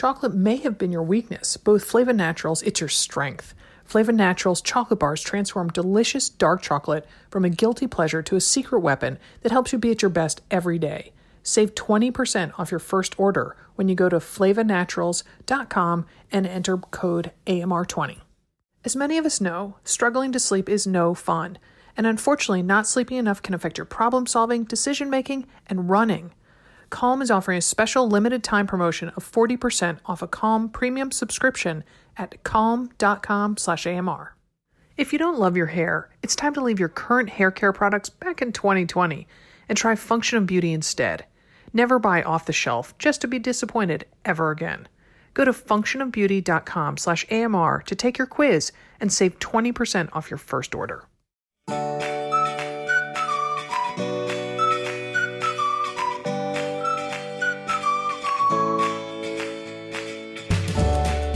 Chocolate may have been your weakness, but with Flava Naturals, it's your strength. Flava Naturals chocolate bars transform delicious dark chocolate from a guilty pleasure to a secret weapon that helps you be at your best every day. Save 20% off your first order when you go to flavanaturals.com and enter code AMR20. As many of us know, struggling to sleep is no fun, and unfortunately, not sleeping enough can affect your problem solving, decision making, and running. Calm is offering a special limited time promotion of 40% off a Calm premium subscription at calm.com/amr. If you don't love your hair, it's time to leave your current hair care products back in 2020 and try Function of Beauty instead. Never buy off the shelf just to be disappointed ever again. Go to functionofbeauty.com/amr to take your quiz and save 20% off your first order.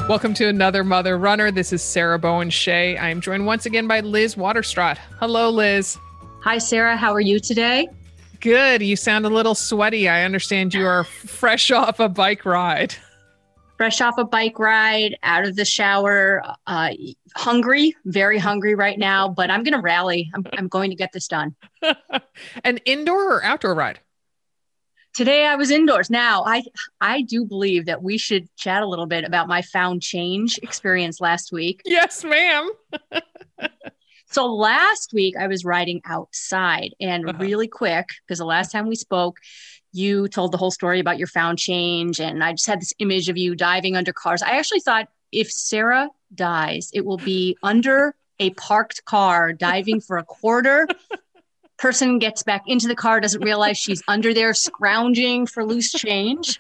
Welcome to another Mother Runner. This is Sarah Bowen Shea. I am joined once again by Liz Waterstrat. Hello, Liz. Hi, Sarah. How are you today? Good. You sound a little sweaty. I understand you are fresh off a bike ride. Fresh off a bike ride, out of the shower, uh, hungry, very hungry right now, but I'm going to rally. I'm, I'm going to get this done. An indoor or outdoor ride? Today I was indoors. Now I I do believe that we should chat a little bit about my found change experience last week. Yes, ma'am. so last week I was riding outside and uh-huh. really quick because the last time we spoke you told the whole story about your found change and I just had this image of you diving under cars. I actually thought if Sarah dies it will be under a parked car diving for a quarter person gets back into the car, doesn't realize she's under there scrounging for loose change.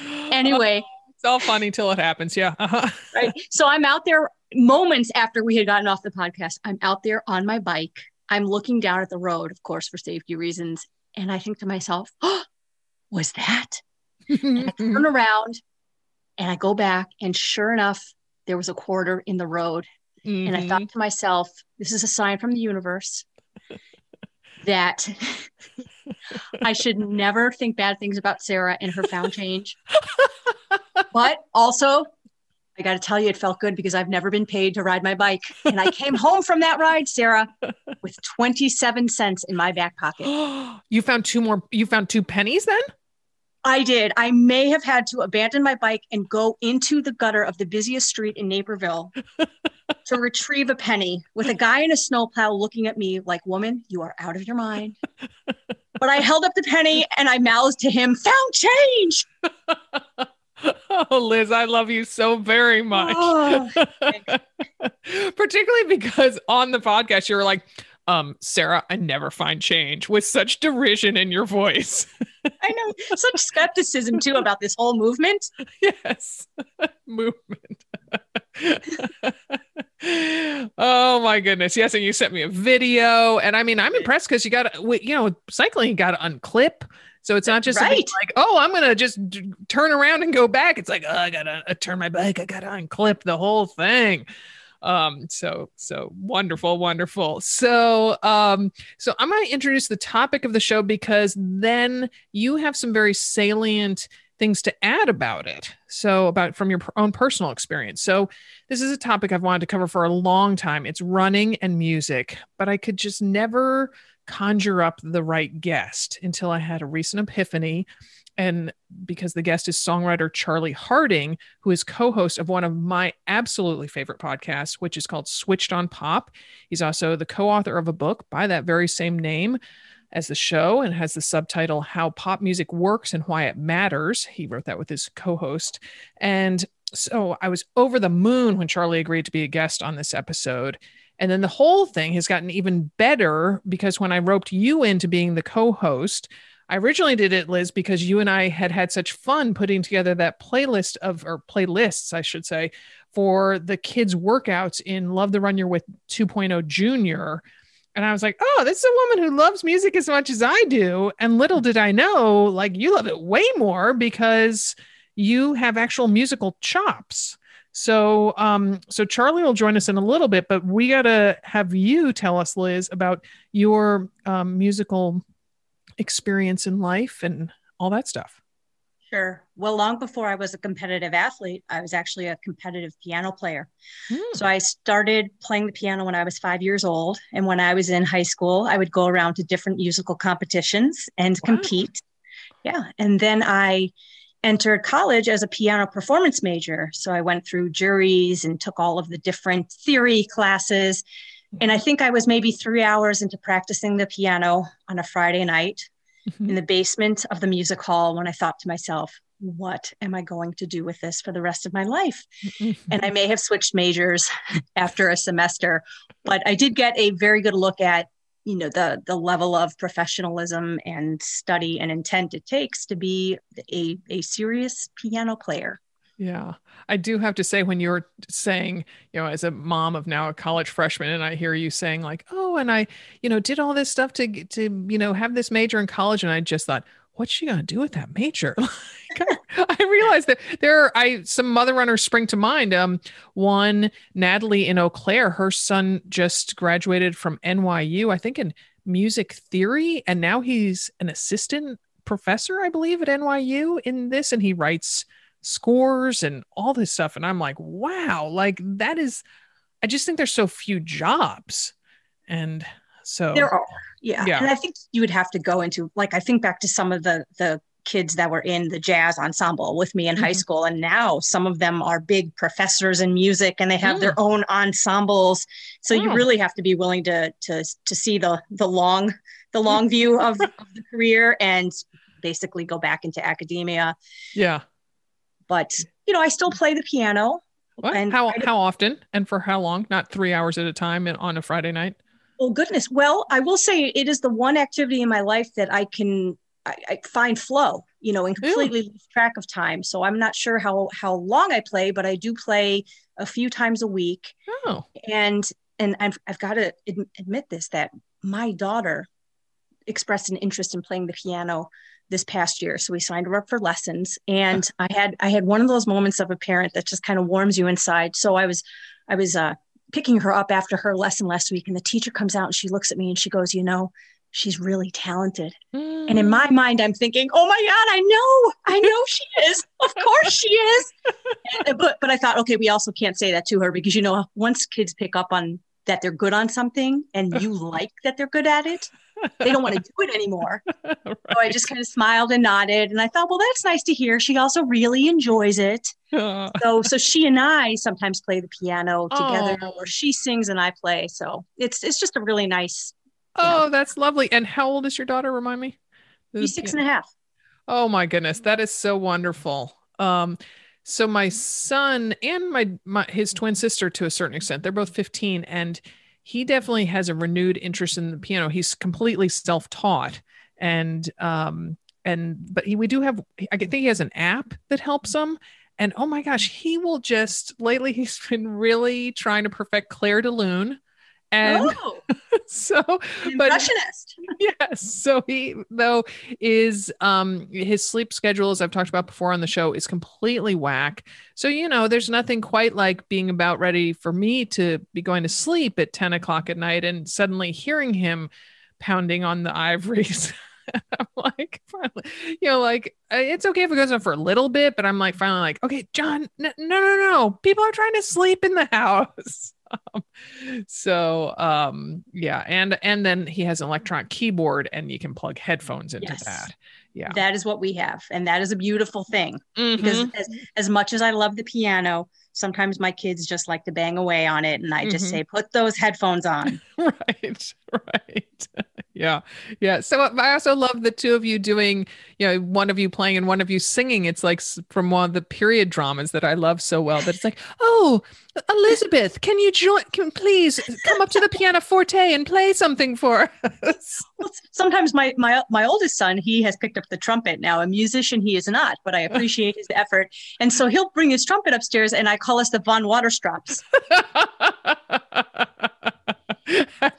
Anyway, it's all funny till it happens. Yeah. Uh-huh. Right. So I'm out there moments after we had gotten off the podcast. I'm out there on my bike. I'm looking down at the road, of course, for safety reasons. And I think to myself, oh, was that? I turn around and I go back, and sure enough, there was a quarter in the road. Mm-hmm. And I thought mm-hmm. to myself, this is a sign from the universe that I should never think bad things about Sarah and her found change. but also, I got to tell you, it felt good because I've never been paid to ride my bike. And I came home from that ride, Sarah, with 27 cents in my back pocket. you found two more, you found two pennies then? I did. I may have had to abandon my bike and go into the gutter of the busiest street in Naperville to retrieve a penny with a guy in a snowplow looking at me like, Woman, you are out of your mind. but I held up the penny and I mouthed to him, Found change. Oh, Liz, I love you so very much. Oh, Particularly because on the podcast, you were like, um, Sarah, I never find change with such derision in your voice. I know such skepticism too about this whole movement. Yes, movement. Oh my goodness. Yes. And you sent me a video. And I mean, I'm impressed because you got you know, cycling, you got to unclip. So it's not just right. like, oh, I'm going to just d- turn around and go back. It's like, oh, I got to uh, turn my bike. I got to unclip the whole thing um so so wonderful wonderful so um so i'm going to introduce the topic of the show because then you have some very salient things to add about it. So about from your own personal experience. So this is a topic i've wanted to cover for a long time. It's running and music but i could just never conjure up the right guest until i had a recent epiphany. And because the guest is songwriter Charlie Harding, who is co host of one of my absolutely favorite podcasts, which is called Switched on Pop. He's also the co author of a book by that very same name as the show and has the subtitle How Pop Music Works and Why It Matters. He wrote that with his co host. And so I was over the moon when Charlie agreed to be a guest on this episode. And then the whole thing has gotten even better because when I roped you into being the co host, I originally did it, Liz, because you and I had had such fun putting together that playlist of, or playlists, I should say, for the kids' workouts in Love the Run You're with 2.0 Junior. And I was like, oh, this is a woman who loves music as much as I do. And little did I know, like, you love it way more because you have actual musical chops. So, um, so Charlie will join us in a little bit, but we got to have you tell us, Liz, about your um, musical experience in life and all that stuff. Sure. Well, long before I was a competitive athlete, I was actually a competitive piano player. Mm. So I started playing the piano when I was five years old. And when I was in high school, I would go around to different musical competitions and wow. compete. Yeah. And then I entered college as a piano performance major. So I went through juries and took all of the different theory classes. And I think I was maybe three hours into practicing the piano on a Friday night mm-hmm. in the basement of the music hall when I thought to myself, what am I going to do with this for the rest of my life? Mm-hmm. And I may have switched majors after a semester, but I did get a very good look at you know the the level of professionalism and study and intent it takes to be a, a serious piano player yeah. I do have to say, when you're saying, you know, as a mom of now a college freshman, and I hear you saying, like, oh, and I, you know, did all this stuff to, to, you know, have this major in college. And I just thought, what's she going to do with that major? I realized that there are I some mother runners spring to mind. Um, one Natalie in Eau Claire, her son just graduated from NYU, I think in music theory, and now he's an assistant professor, I believe, at NYU in this, and he writes scores and all this stuff. And I'm like, wow, like that is, I just think there's so few jobs. And so there are, yeah. yeah. And I think you would have to go into, like, I think back to some of the, the, kids that were in the jazz ensemble with me in mm-hmm. high school and now some of them are big professors in music and they have mm. their own ensembles so mm. you really have to be willing to to to see the the long the long view of, of the career and basically go back into academia yeah but you know, I still play the piano. What? And how how often and for how long? Not three hours at a time on a Friday night. Oh goodness! Well, I will say it is the one activity in my life that I can I, I find flow. You know, and completely Ooh. lose track of time. So I'm not sure how how long I play, but I do play a few times a week. Oh, and and I've I've got to admit this that my daughter expressed an interest in playing the piano this past year. So we signed her up for lessons and i had i had one of those moments of a parent that just kind of warms you inside. So i was i was uh, picking her up after her lesson last week and the teacher comes out and she looks at me and she goes you know she's really talented. Mm. and in my mind i'm thinking oh my god i know i know she is. Of course she is. And, but but i thought okay we also can't say that to her because you know once kids pick up on that they're good on something and you like that they're good at it they don't want to do it anymore. right. So I just kind of smiled and nodded, and I thought, well, that's nice to hear. She also really enjoys it. so, so she and I sometimes play the piano together, oh. or she sings and I play. So it's it's just a really nice. Oh, know. that's lovely. And how old is your daughter? Remind me. She's six and a half. Oh my goodness, that is so wonderful. Um, so my son and my, my his twin sister, to a certain extent, they're both 15, and he definitely has a renewed interest in the piano. He's completely self-taught and um and but he, we do have I think he has an app that helps him and oh my gosh, he will just lately he's been really trying to perfect Clair de Lune and oh, so impressionist but, yes so he though is um his sleep schedule as i've talked about before on the show is completely whack so you know there's nothing quite like being about ready for me to be going to sleep at 10 o'clock at night and suddenly hearing him pounding on the ivories I'm like, finally, you know, like uh, it's okay if it goes on for a little bit, but I'm like, finally, like, okay, John, no, no, no, no. People are trying to sleep in the house. Um, so um yeah and and then he has an electronic keyboard and you can plug headphones into yes. that yeah that is what we have and that is a beautiful thing mm-hmm. because as, as much as i love the piano sometimes my kids just like to bang away on it and i just mm-hmm. say put those headphones on right right. Yeah. Yeah. So uh, i also love the two of you doing you know one of you playing and one of you singing. It's like from one of the period dramas that i love so well that it's like oh elizabeth can you join can please come up to the pianoforte and play something for us? Sometimes my my my oldest son he has picked up the trumpet now. A musician he is not but i appreciate his effort. And so he'll bring his trumpet upstairs and i call us the von waterstraps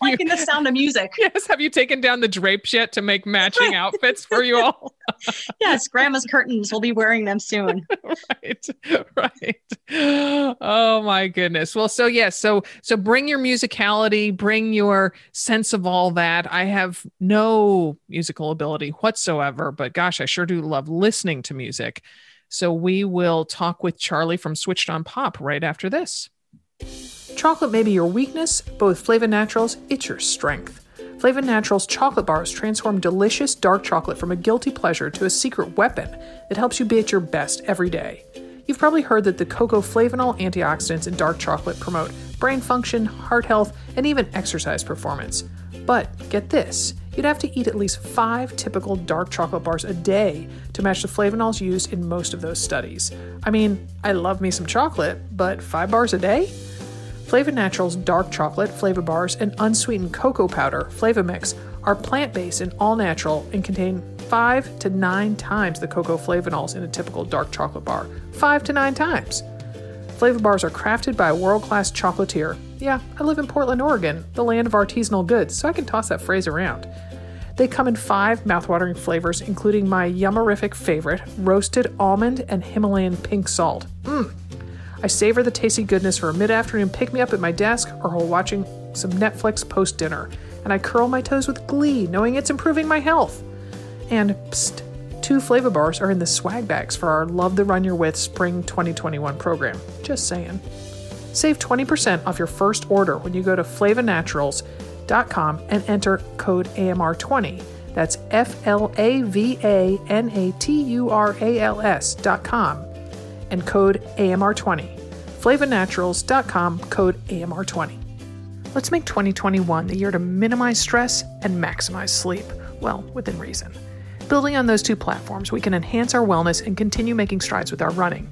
Liking the sound of music. Yes. Have you taken down the drapes yet to make matching outfits for you all? yes, grandma's curtains. We'll be wearing them soon. right. Right. Oh my goodness. Well, so yes, so so bring your musicality, bring your sense of all that. I have no musical ability whatsoever, but gosh, I sure do love listening to music. So we will talk with Charlie from Switched on Pop right after this. Chocolate may be your weakness, but with Flava Naturals, it's your strength. Flava Naturals chocolate bars transform delicious dark chocolate from a guilty pleasure to a secret weapon that helps you be at your best every day. You've probably heard that the cocoa flavanol antioxidants in dark chocolate promote brain function, heart health, and even exercise performance. But get this you'd have to eat at least five typical dark chocolate bars a day to match the flavanols used in most of those studies. I mean, I love me some chocolate, but five bars a day? Flava Naturals dark chocolate, Flava bars, and unsweetened cocoa powder, Flava Mix, are plant based and all natural and contain five to nine times the cocoa flavanols in a typical dark chocolate bar. Five to nine times. Flava bars are crafted by a world class chocolatier. Yeah, I live in Portland, Oregon, the land of artisanal goods, so I can toss that phrase around. They come in five mouthwatering flavors, including my yummerific favorite, roasted almond and Himalayan pink salt. Mmm. I savor the tasty goodness for a mid afternoon pick me up at my desk or while watching some Netflix post dinner, and I curl my toes with glee, knowing it's improving my health. And psst, two Flava bars are in the swag bags for our Love the Run You're With Spring 2021 program. Just saying. Save 20% off your first order when you go to Flavanaturals.com and enter code AMR20. That's F L A V A N A T U R A L S.com and code AMR20. Flavanaturals.com, code AMR20. Let's make 2021 the year to minimize stress and maximize sleep, well, within reason. Building on those two platforms, we can enhance our wellness and continue making strides with our running,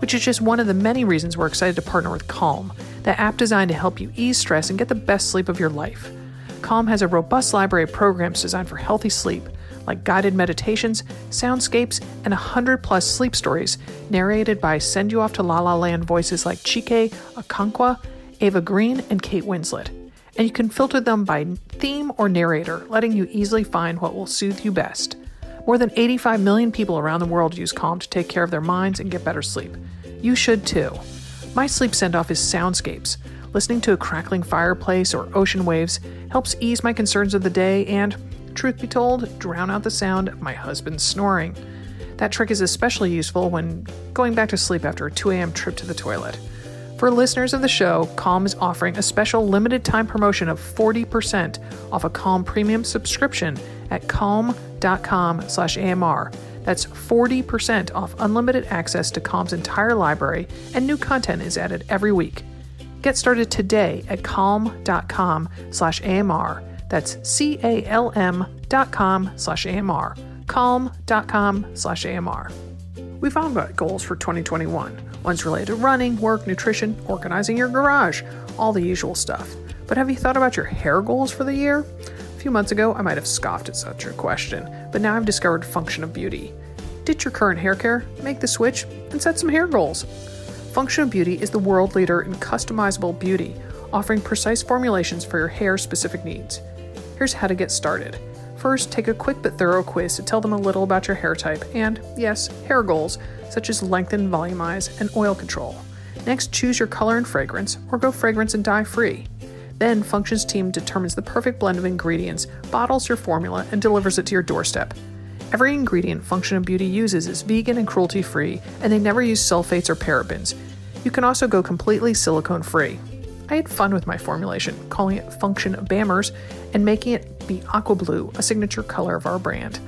which is just one of the many reasons we're excited to partner with Calm, the app designed to help you ease stress and get the best sleep of your life. Calm has a robust library of programs designed for healthy sleep, like guided meditations, soundscapes, and 100 plus sleep stories narrated by Send You Off to La La Land voices like Chike Okonkwo, Eva Green, and Kate Winslet. And you can filter them by theme or narrator, letting you easily find what will soothe you best. More than 85 million people around the world use Calm to take care of their minds and get better sleep. You should too. My sleep send off is soundscapes. Listening to a crackling fireplace or ocean waves helps ease my concerns of the day and, truth be told, drown out the sound of my husband's snoring. That trick is especially useful when going back to sleep after a 2 a.m. trip to the toilet. For listeners of the show, Calm is offering a special limited time promotion of 40% off a Calm premium subscription at calm.com slash AMR. That's 40% off unlimited access to Calm's entire library, and new content is added every week. Get started today at calm.com slash AMR. That's C-A-L-M dot com slash AMR. Calm.com slash AMR. We found about goals for 2021. Ones related to running, work, nutrition, organizing your garage, all the usual stuff. But have you thought about your hair goals for the year? A few months ago, I might have scoffed at such a question, but now I've discovered Function of Beauty. Ditch your current hair care, make the switch, and set some hair goals. Function of Beauty is the world leader in customizable beauty, offering precise formulations for your hair specific needs. Here's how to get started. First, take a quick but thorough quiz to tell them a little about your hair type and, yes, hair goals, such as lengthen, volumize, and oil control. Next, choose your color and fragrance, or go fragrance and dye free. Then, Function's team determines the perfect blend of ingredients, bottles your formula, and delivers it to your doorstep. Every ingredient Function of Beauty uses is vegan and cruelty free, and they never use sulfates or parabens. You can also go completely silicone free. I had fun with my formulation, calling it Function Bammers and making it be aqua blue, a signature color of our brand.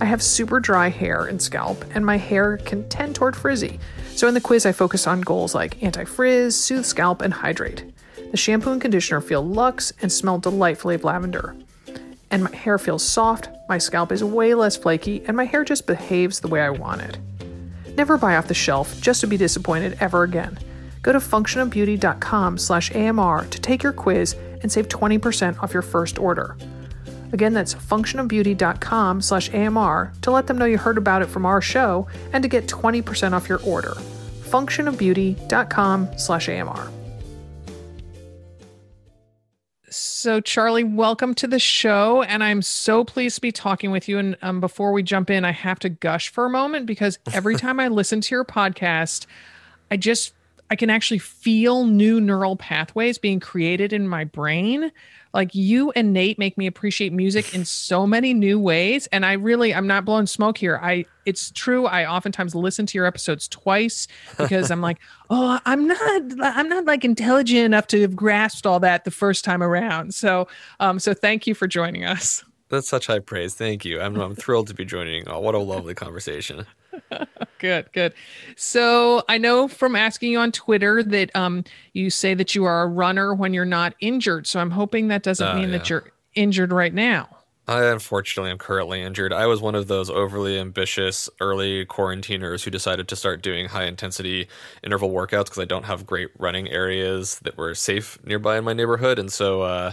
I have super dry hair and scalp, and my hair can tend toward frizzy. So in the quiz, I focused on goals like anti frizz, soothe scalp, and hydrate. The shampoo and conditioner feel luxe and smell delightfully of lavender and my hair feels soft, my scalp is way less flaky, and my hair just behaves the way I want it. Never buy off the shelf just to be disappointed ever again. Go to functionofbeauty.com slash AMR to take your quiz and save 20% off your first order. Again, that's functionofbeauty.com slash AMR to let them know you heard about it from our show and to get 20% off your order. functionofbeauty.com slash AMR. So, Charlie, welcome to the show. And I'm so pleased to be talking with you. And um, before we jump in, I have to gush for a moment because every time I listen to your podcast, I just I can actually feel new neural pathways being created in my brain. Like you and Nate make me appreciate music in so many new ways. And I really, I'm not blowing smoke here. I, it's true. I oftentimes listen to your episodes twice because I'm like, oh, I'm not, I'm not like intelligent enough to have grasped all that the first time around. So, um, so thank you for joining us. That's such high praise. Thank you. I'm, I'm thrilled to be joining. Oh, what a lovely conversation. good, good. So I know from asking you on Twitter that um, you say that you are a runner when you're not injured. So I'm hoping that doesn't uh, mean yeah. that you're injured right now. I unfortunately am currently injured. I was one of those overly ambitious early quarantiners who decided to start doing high intensity interval workouts because I don't have great running areas that were safe nearby in my neighborhood, and so uh,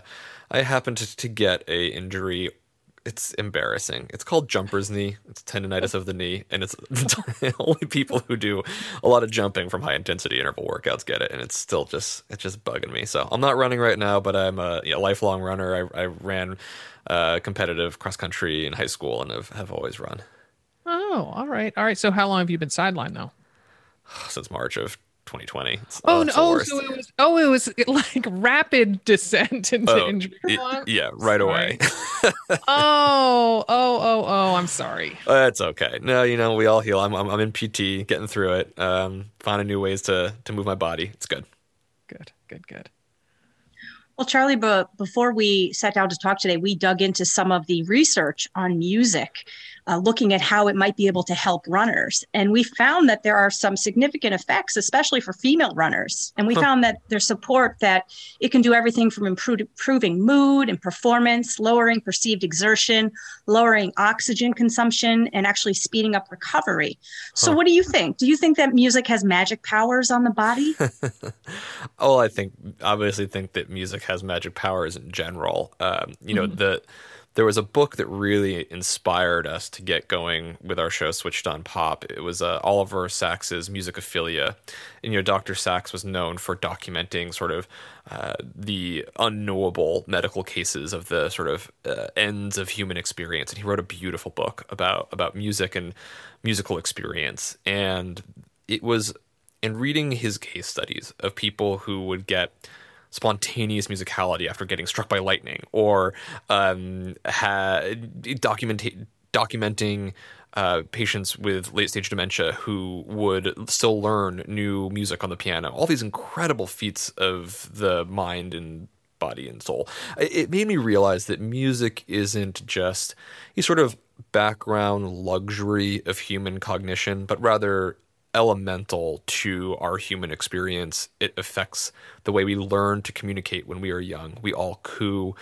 I happened to, to get a injury it's embarrassing. It's called jumper's knee. It's tendonitis of the knee, and it's only people who do a lot of jumping from high intensity interval workouts get it, and it's still just it's just bugging me. So I'm not running right now, but I'm a you know, lifelong runner. I, I ran uh, competitive cross country in high school and have, have always run. Oh, all right, all right. So how long have you been sidelined now? Since March of 2020. It's, oh, no, oh, so it was oh, it was like rapid descent into oh, injury. It, yeah, right away. oh, oh, oh, oh! I'm sorry. That's okay. No, you know we all heal. I'm, I'm, I'm in PT, getting through it, um, finding new ways to to move my body. It's good. Good, good, good. Well, Charlie, but before we sat down to talk today, we dug into some of the research on music, uh, looking at how it might be able to help runners. And we found that there are some significant effects, especially for female runners. And we huh. found that there's support that it can do everything from improve, improving mood and performance, lowering perceived exertion, lowering oxygen consumption, and actually speeding up recovery. So, huh. what do you think? Do you think that music has magic powers on the body? oh, I think, obviously, think that music has magic powers in general. Um, you know, mm-hmm. the there was a book that really inspired us to get going with our show switched on pop. It was uh, oliver sacks's musicophilia and you know dr sacks was known for documenting sort of uh, the unknowable medical cases of the sort of uh, ends of human experience. And he wrote a beautiful book about about music and musical experience. And it was in reading his case studies of people who would get spontaneous musicality after getting struck by lightning, or um, ha- documenting uh, patients with late stage dementia who would still learn new music on the piano. All these incredible feats of the mind and body and soul. It made me realize that music isn't just a sort of background luxury of human cognition, but rather elemental to our human experience. It affects the way we learn to communicate when we are young. We all coo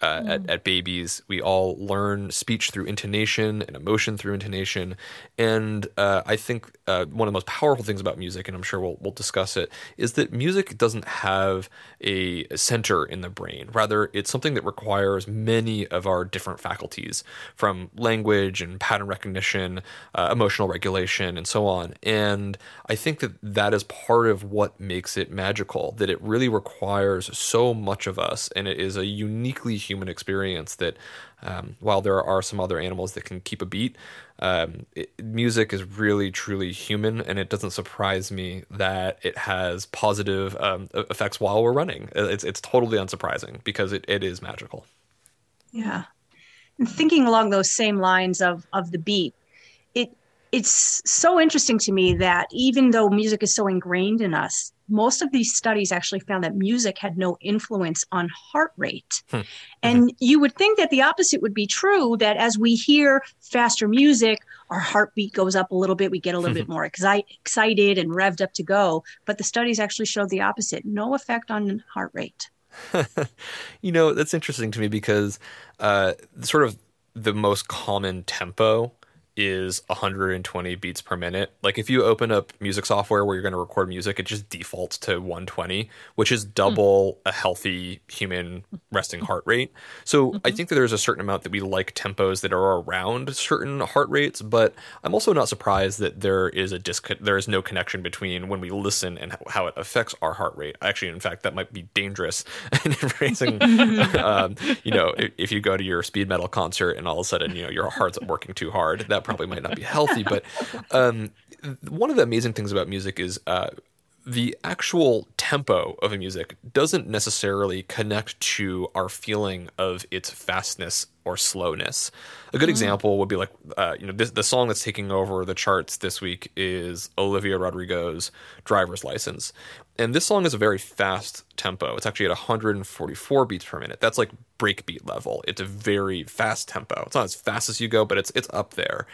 uh, mm. at, at, babies. We all learn speech through intonation and emotion through intonation. And uh, I think uh, one of the most powerful things about music, and I'm sure we'll, we'll discuss it, is that music doesn't have a center in the brain. Rather, it's something that requires many of our different faculties from language and pattern recognition, uh, emotional regulation, and so on. And I think that that is part of what makes it magical, that it really requires so much of us, and it is a uniquely human experience that um, while there are some other animals that can keep a beat, um, it, music is really truly human, and it doesn't surprise me that it has positive um, effects while we're running. It's it's totally unsurprising because it, it is magical. Yeah, and thinking along those same lines of of the beat, it's so interesting to me that even though music is so ingrained in us, most of these studies actually found that music had no influence on heart rate. Hmm. And mm-hmm. you would think that the opposite would be true that as we hear faster music, our heartbeat goes up a little bit, we get a little bit more exi- excited and revved up to go. But the studies actually showed the opposite no effect on heart rate. you know, that's interesting to me because uh, sort of the most common tempo is 120 beats per minute. Like if you open up music software where you're going to record music, it just defaults to 120, which is double mm. a healthy human resting heart rate. So mm-hmm. I think that there's a certain amount that we like tempos that are around certain heart rates, but I'm also not surprised that there is a disc there is no connection between when we listen and how it affects our heart rate. Actually, in fact, that might be dangerous in raising um, you know, if, if you go to your speed metal concert and all of a sudden, you know, your heart's working too hard, that probably might not be healthy. But um, one of the amazing things about music is uh, the actual tempo of a music doesn't necessarily connect to our feeling of its fastness or slowness. A good mm. example would be like, uh, you know, this, the song that's taking over the charts this week is Olivia Rodrigo's "Driver's License," and this song is a very fast tempo. It's actually at 144 beats per minute. That's like breakbeat level. It's a very fast tempo. It's not as fast as you go, but it's it's up there.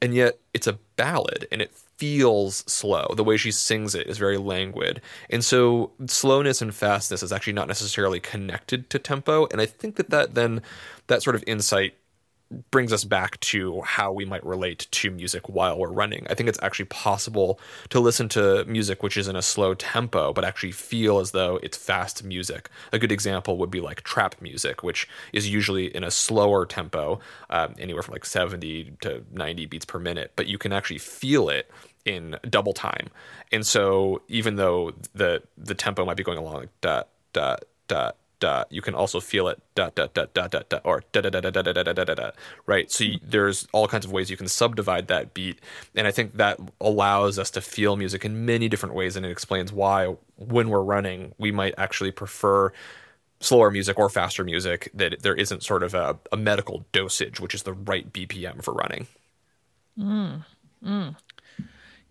And yet it's a ballad and it feels slow. The way she sings it is very languid. And so slowness and fastness is actually not necessarily connected to tempo. And I think that that then that sort of insight brings us back to how we might relate to music while we're running. I think it's actually possible to listen to music which is in a slow tempo, but actually feel as though it's fast music. A good example would be like trap music, which is usually in a slower tempo, um, anywhere from like 70 to 90 beats per minute, but you can actually feel it in double time. And so even though the the tempo might be going along like da da da da, you can also feel it da da da da da or da da da da da da da da da right. So there's all kinds of ways you can subdivide that beat, and I think that allows us to feel music in many different ways, and it explains why when we're running we might actually prefer slower music or faster music that there isn't sort of a, a medical dosage which is the right bpm for running mm, mm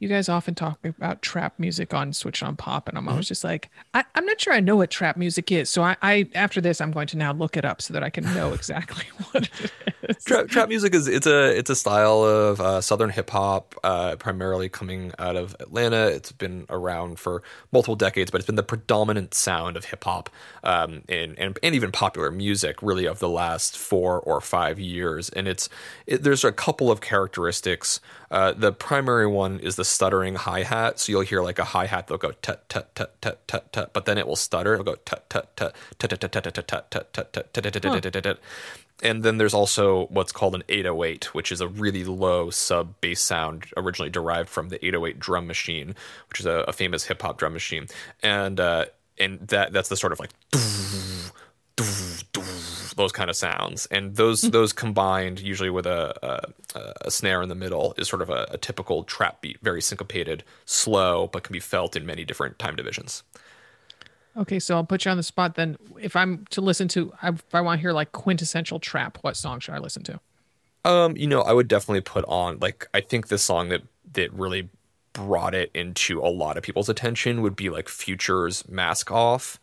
you guys often talk about trap music on Switch on Pop, and I'm always mm-hmm. just like, I, am not sure I know what trap music is. So I, I, after this, I'm going to now look it up so that I can know exactly what it is. Trap, trap music is it's a it's a style of uh, Southern hip hop, uh, primarily coming out of Atlanta. It's been around for multiple decades, but it's been the predominant sound of hip hop um, and, and and even popular music, really, of the last four or five years. And it's it, there's a couple of characteristics. Uh, the primary one is the stuttering hi hat. So you'll hear like a hi hat, they'll go tut tut tut tut tut tut, but then it will stutter. It'll go tut tut tut tut tut tut tut tut tut tut tut tut tut and then there's also what's called an 808, which is a really low sub bass sound, originally derived from the 808 drum machine, which is a, a famous hip hop drum machine, and uh, and that that's the sort of like those kind of sounds, and those mm-hmm. those combined usually with a, a, a, snare in the middle is sort of a, a, typical trap beat, very syncopated, slow, but can be felt in many different time divisions. Okay, so I'll put you on the spot then. If I'm to listen to, if I want to hear like quintessential trap, what song should I listen to? Um, you know, I would definitely put on like I think the song that that really brought it into a lot of people's attention would be like Future's Mask Off.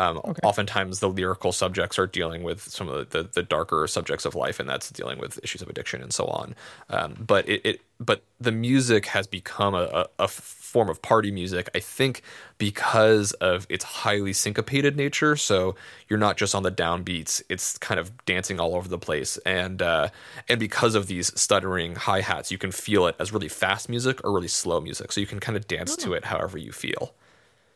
Um, okay. Oftentimes, the lyrical subjects are dealing with some of the, the, the, darker subjects of life, and that's dealing with issues of addiction and so on. Um, but it, it, but the music has become a, a, form of party music. I think because of its highly syncopated nature. So you're not just on the downbeats; it's kind of dancing all over the place, and uh, and because of these stuttering hi hats, you can feel it as really fast music or really slow music. So you can kind of dance oh. to it however you feel.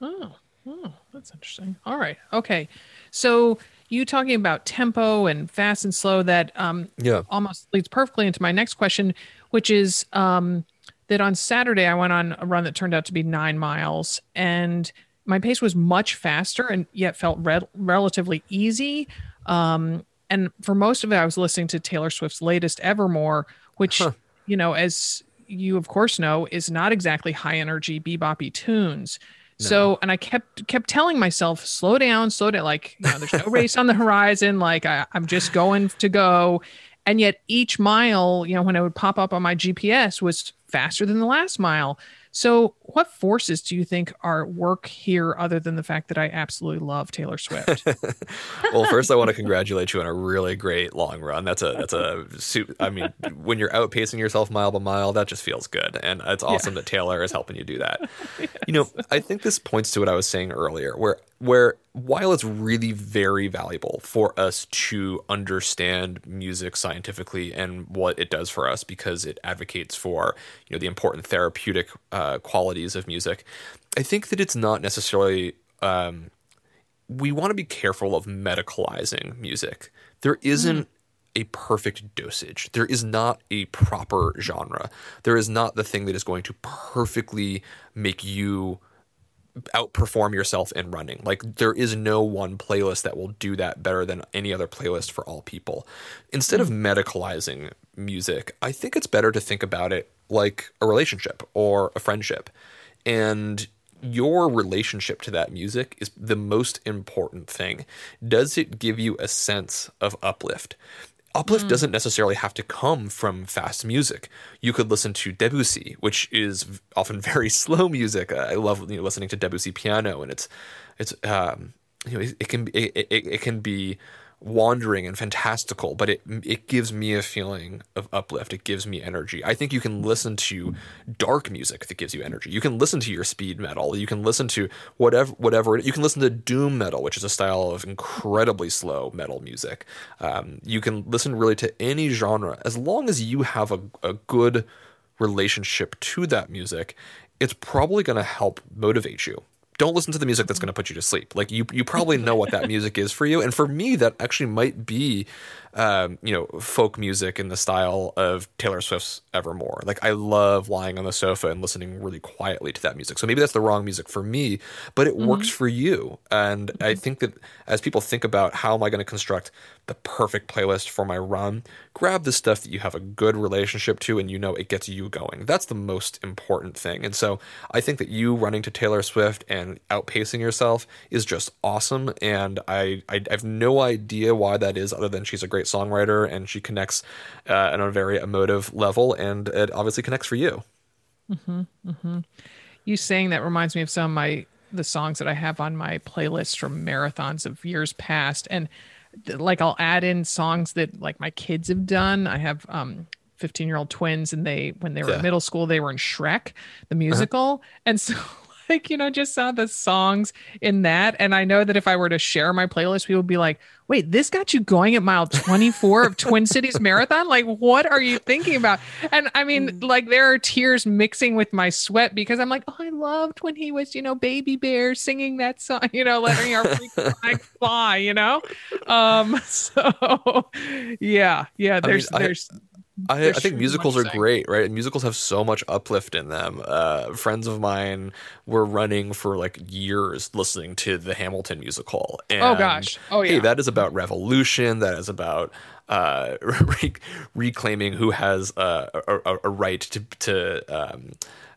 Oh. Oh, that's interesting. All right. Okay. So you talking about tempo and fast and slow that um yeah almost leads perfectly into my next question, which is um that on Saturday I went on a run that turned out to be nine miles and my pace was much faster and yet felt re- relatively easy. Um, and for most of it, I was listening to Taylor Swift's latest Evermore, which, huh. you know, as you of course know, is not exactly high energy beboppy tunes. So, and I kept kept telling myself, slow down, slow down. Like, you know, there's no race on the horizon. Like, I, I'm just going to go. And yet, each mile, you know, when it would pop up on my GPS, was faster than the last mile. So, what forces do you think are at work here other than the fact that I absolutely love Taylor Swift? well, first I want to congratulate you on a really great long run. That's a that's a I mean, when you're outpacing yourself mile by mile, that just feels good. And it's awesome yeah. that Taylor is helping you do that. yes. You know, I think this points to what I was saying earlier where where while it's really very valuable for us to understand music scientifically and what it does for us because it advocates for you know the important therapeutic uh, qualities of music, I think that it's not necessarily. Um, we want to be careful of medicalizing music. There isn't mm. a perfect dosage. There is not a proper genre. There is not the thing that is going to perfectly make you outperform yourself in running. Like there is no one playlist that will do that better than any other playlist for all people. Instead of hmm. medicalizing music, I think it's better to think about it like a relationship or a friendship. And your relationship to that music is the most important thing. Does it give you a sense of uplift? uplift mm. doesn't necessarily have to come from fast music. You could listen to Debussy, which is often very slow music. I love you know, listening to Debussy piano, and it's it's um, you know it, it can be it, it, it can be wandering and fantastical, but it it gives me a feeling of uplift. It gives me energy. I think you can listen to dark music that gives you energy. You can listen to your speed metal. You can listen to whatever whatever. You can listen to doom metal, which is a style of incredibly slow metal music. Um, you can listen really to any genre as long as you have a, a good relationship to that music. It's probably going to help motivate you don't listen to the music that's going to put you to sleep. Like you, you probably know what that music is for you. And for me, that actually might be um, you know, folk music in the style of Taylor Swift's Evermore. Like I love lying on the sofa and listening really quietly to that music. So maybe that's the wrong music for me, but it mm-hmm. works for you. And mm-hmm. I think that as people think about how am I going to construct the perfect playlist for my run, grab the stuff that you have a good relationship to and you know it gets you going. That's the most important thing. And so I think that you running to Taylor Swift and outpacing yourself is just awesome. And I, I have no idea why that is other than she's a great great songwriter and she connects uh, on a very emotive level, and it obviously connects for you. Mm-hmm, mm-hmm. You saying that reminds me of some of my the songs that I have on my playlist from marathons of years past, and like I'll add in songs that like my kids have done. I have um 15 year old twins and they when they were yeah. in middle school they were in Shrek the uh-huh. musical uh-huh. and so like you know just saw the songs in that. And i know that if i were to share my playlist people would be like wait this got you going at mile 24 of twin cities marathon? Like what are you thinking about? And i mean mm. like there are tears mixing with my sweat because i'm like oh i loved when he was you know baby bear singing that song you know letting our flag fly you know? Um so yeah yeah there's I mean, there's I- I, think musicals are great, right? Musicals have so much uplift in them. Uh, friends of mine were running for like years listening to the Hamilton musical. And, oh gosh! Oh yeah. Hey, that is about revolution. That is about uh, re- reclaiming who has uh, a, a, right to to um,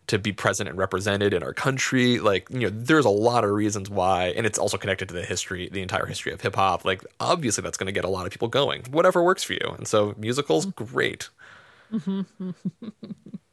to be present and represented in our country. Like, you know, there's a lot of reasons why, and it's also connected to the history, the entire history of hip hop. Like, obviously, that's going to get a lot of people going. Whatever works for you. And so, musicals, great. Mm-hmm.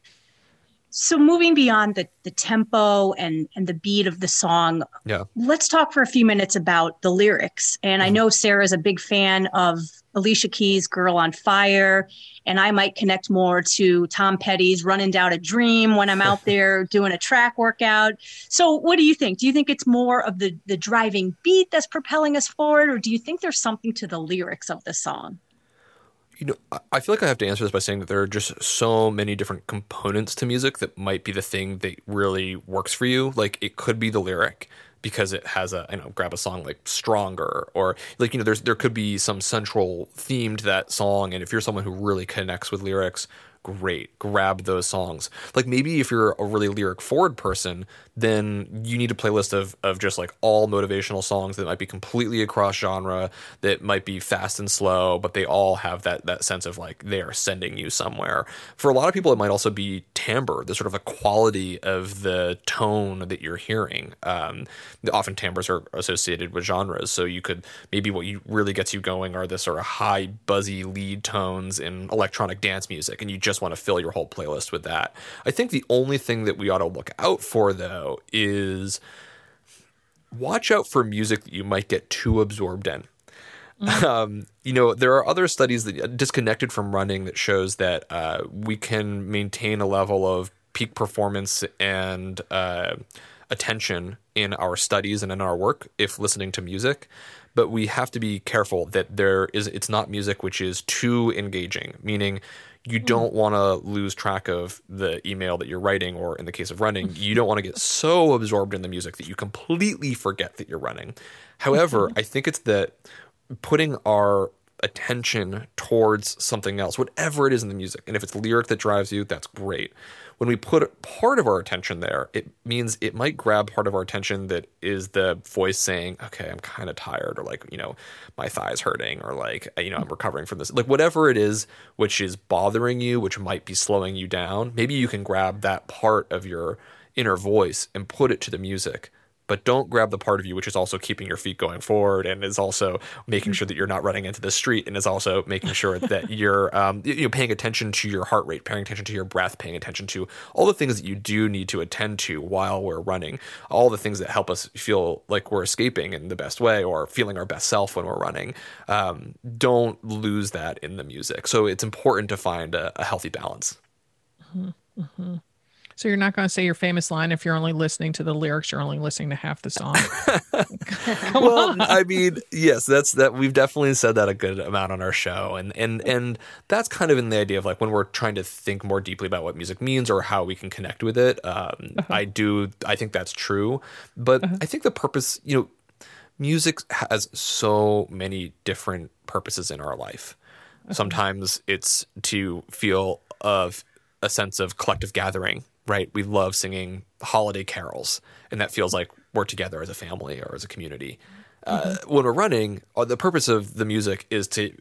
so moving beyond the, the tempo and, and the beat of the song, yeah. let's talk for a few minutes about the lyrics. And mm-hmm. I know Sarah's a big fan of Alicia Keys' Girl on Fire and I might connect more to Tom Petty's Running Down a Dream when I'm out there doing a track workout. So, what do you think? Do you think it's more of the the driving beat that's propelling us forward, or do you think there's something to the lyrics of the song? You know, I feel like I have to answer this by saying that there are just so many different components to music that might be the thing that really works for you. Like it could be the lyric because it has a you know grab a song like stronger or like you know there's there could be some central theme to that song and if you're someone who really connects with lyrics great. Grab those songs. Like maybe if you're a really lyric forward person then you need a playlist of of just like all motivational songs that might be completely across genre that might be fast and slow but they all have that that sense of like they are sending you somewhere. For a lot of people it might also be timbre the sort of a quality of the tone that you're hearing. Um, often timbres are associated with genres so you could maybe what you really gets you going are the sort of high buzzy lead tones in electronic dance music and you just just want to fill your whole playlist with that. I think the only thing that we ought to look out for though is watch out for music that you might get too absorbed in. Mm-hmm. Um, you know, there are other studies that uh, disconnected from running that shows that uh, we can maintain a level of peak performance and uh, attention in our studies and in our work if listening to music but we have to be careful that there is it's not music which is too engaging meaning you hmm. don't want to lose track of the email that you're writing or in the case of running you don't want to get so absorbed in the music that you completely forget that you're running however mm-hmm. i think it's that putting our attention towards something else whatever it is in the music. And if it's lyric that drives you that's great. When we put part of our attention there, it means it might grab part of our attention that is the voice saying, okay, I'm kind of tired, or like, you know, my thigh's hurting, or like, you know, I'm recovering from this. Like, whatever it is which is bothering you, which might be slowing you down, maybe you can grab that part of your inner voice and put it to the music but don't grab the part of you which is also keeping your feet going forward and is also making sure that you're not running into the street and is also making sure that you're um, you know paying attention to your heart rate paying attention to your breath paying attention to all the things that you do need to attend to while we're running all the things that help us feel like we're escaping in the best way or feeling our best self when we're running um, don't lose that in the music so it's important to find a, a healthy balance mm-hmm. Mm-hmm. So you're not going to say your famous line if you're only listening to the lyrics. You're only listening to half the song. well, on. I mean, yes, that's that. We've definitely said that a good amount on our show, and and and that's kind of in the idea of like when we're trying to think more deeply about what music means or how we can connect with it. Um, uh-huh. I do. I think that's true, but uh-huh. I think the purpose, you know, music has so many different purposes in our life. Uh-huh. Sometimes it's to feel of a sense of collective gathering right? We love singing holiday carols, and that feels like we're together as a family or as a community. Uh, mm-hmm. Uh, when we're running, uh, the purpose of the music is to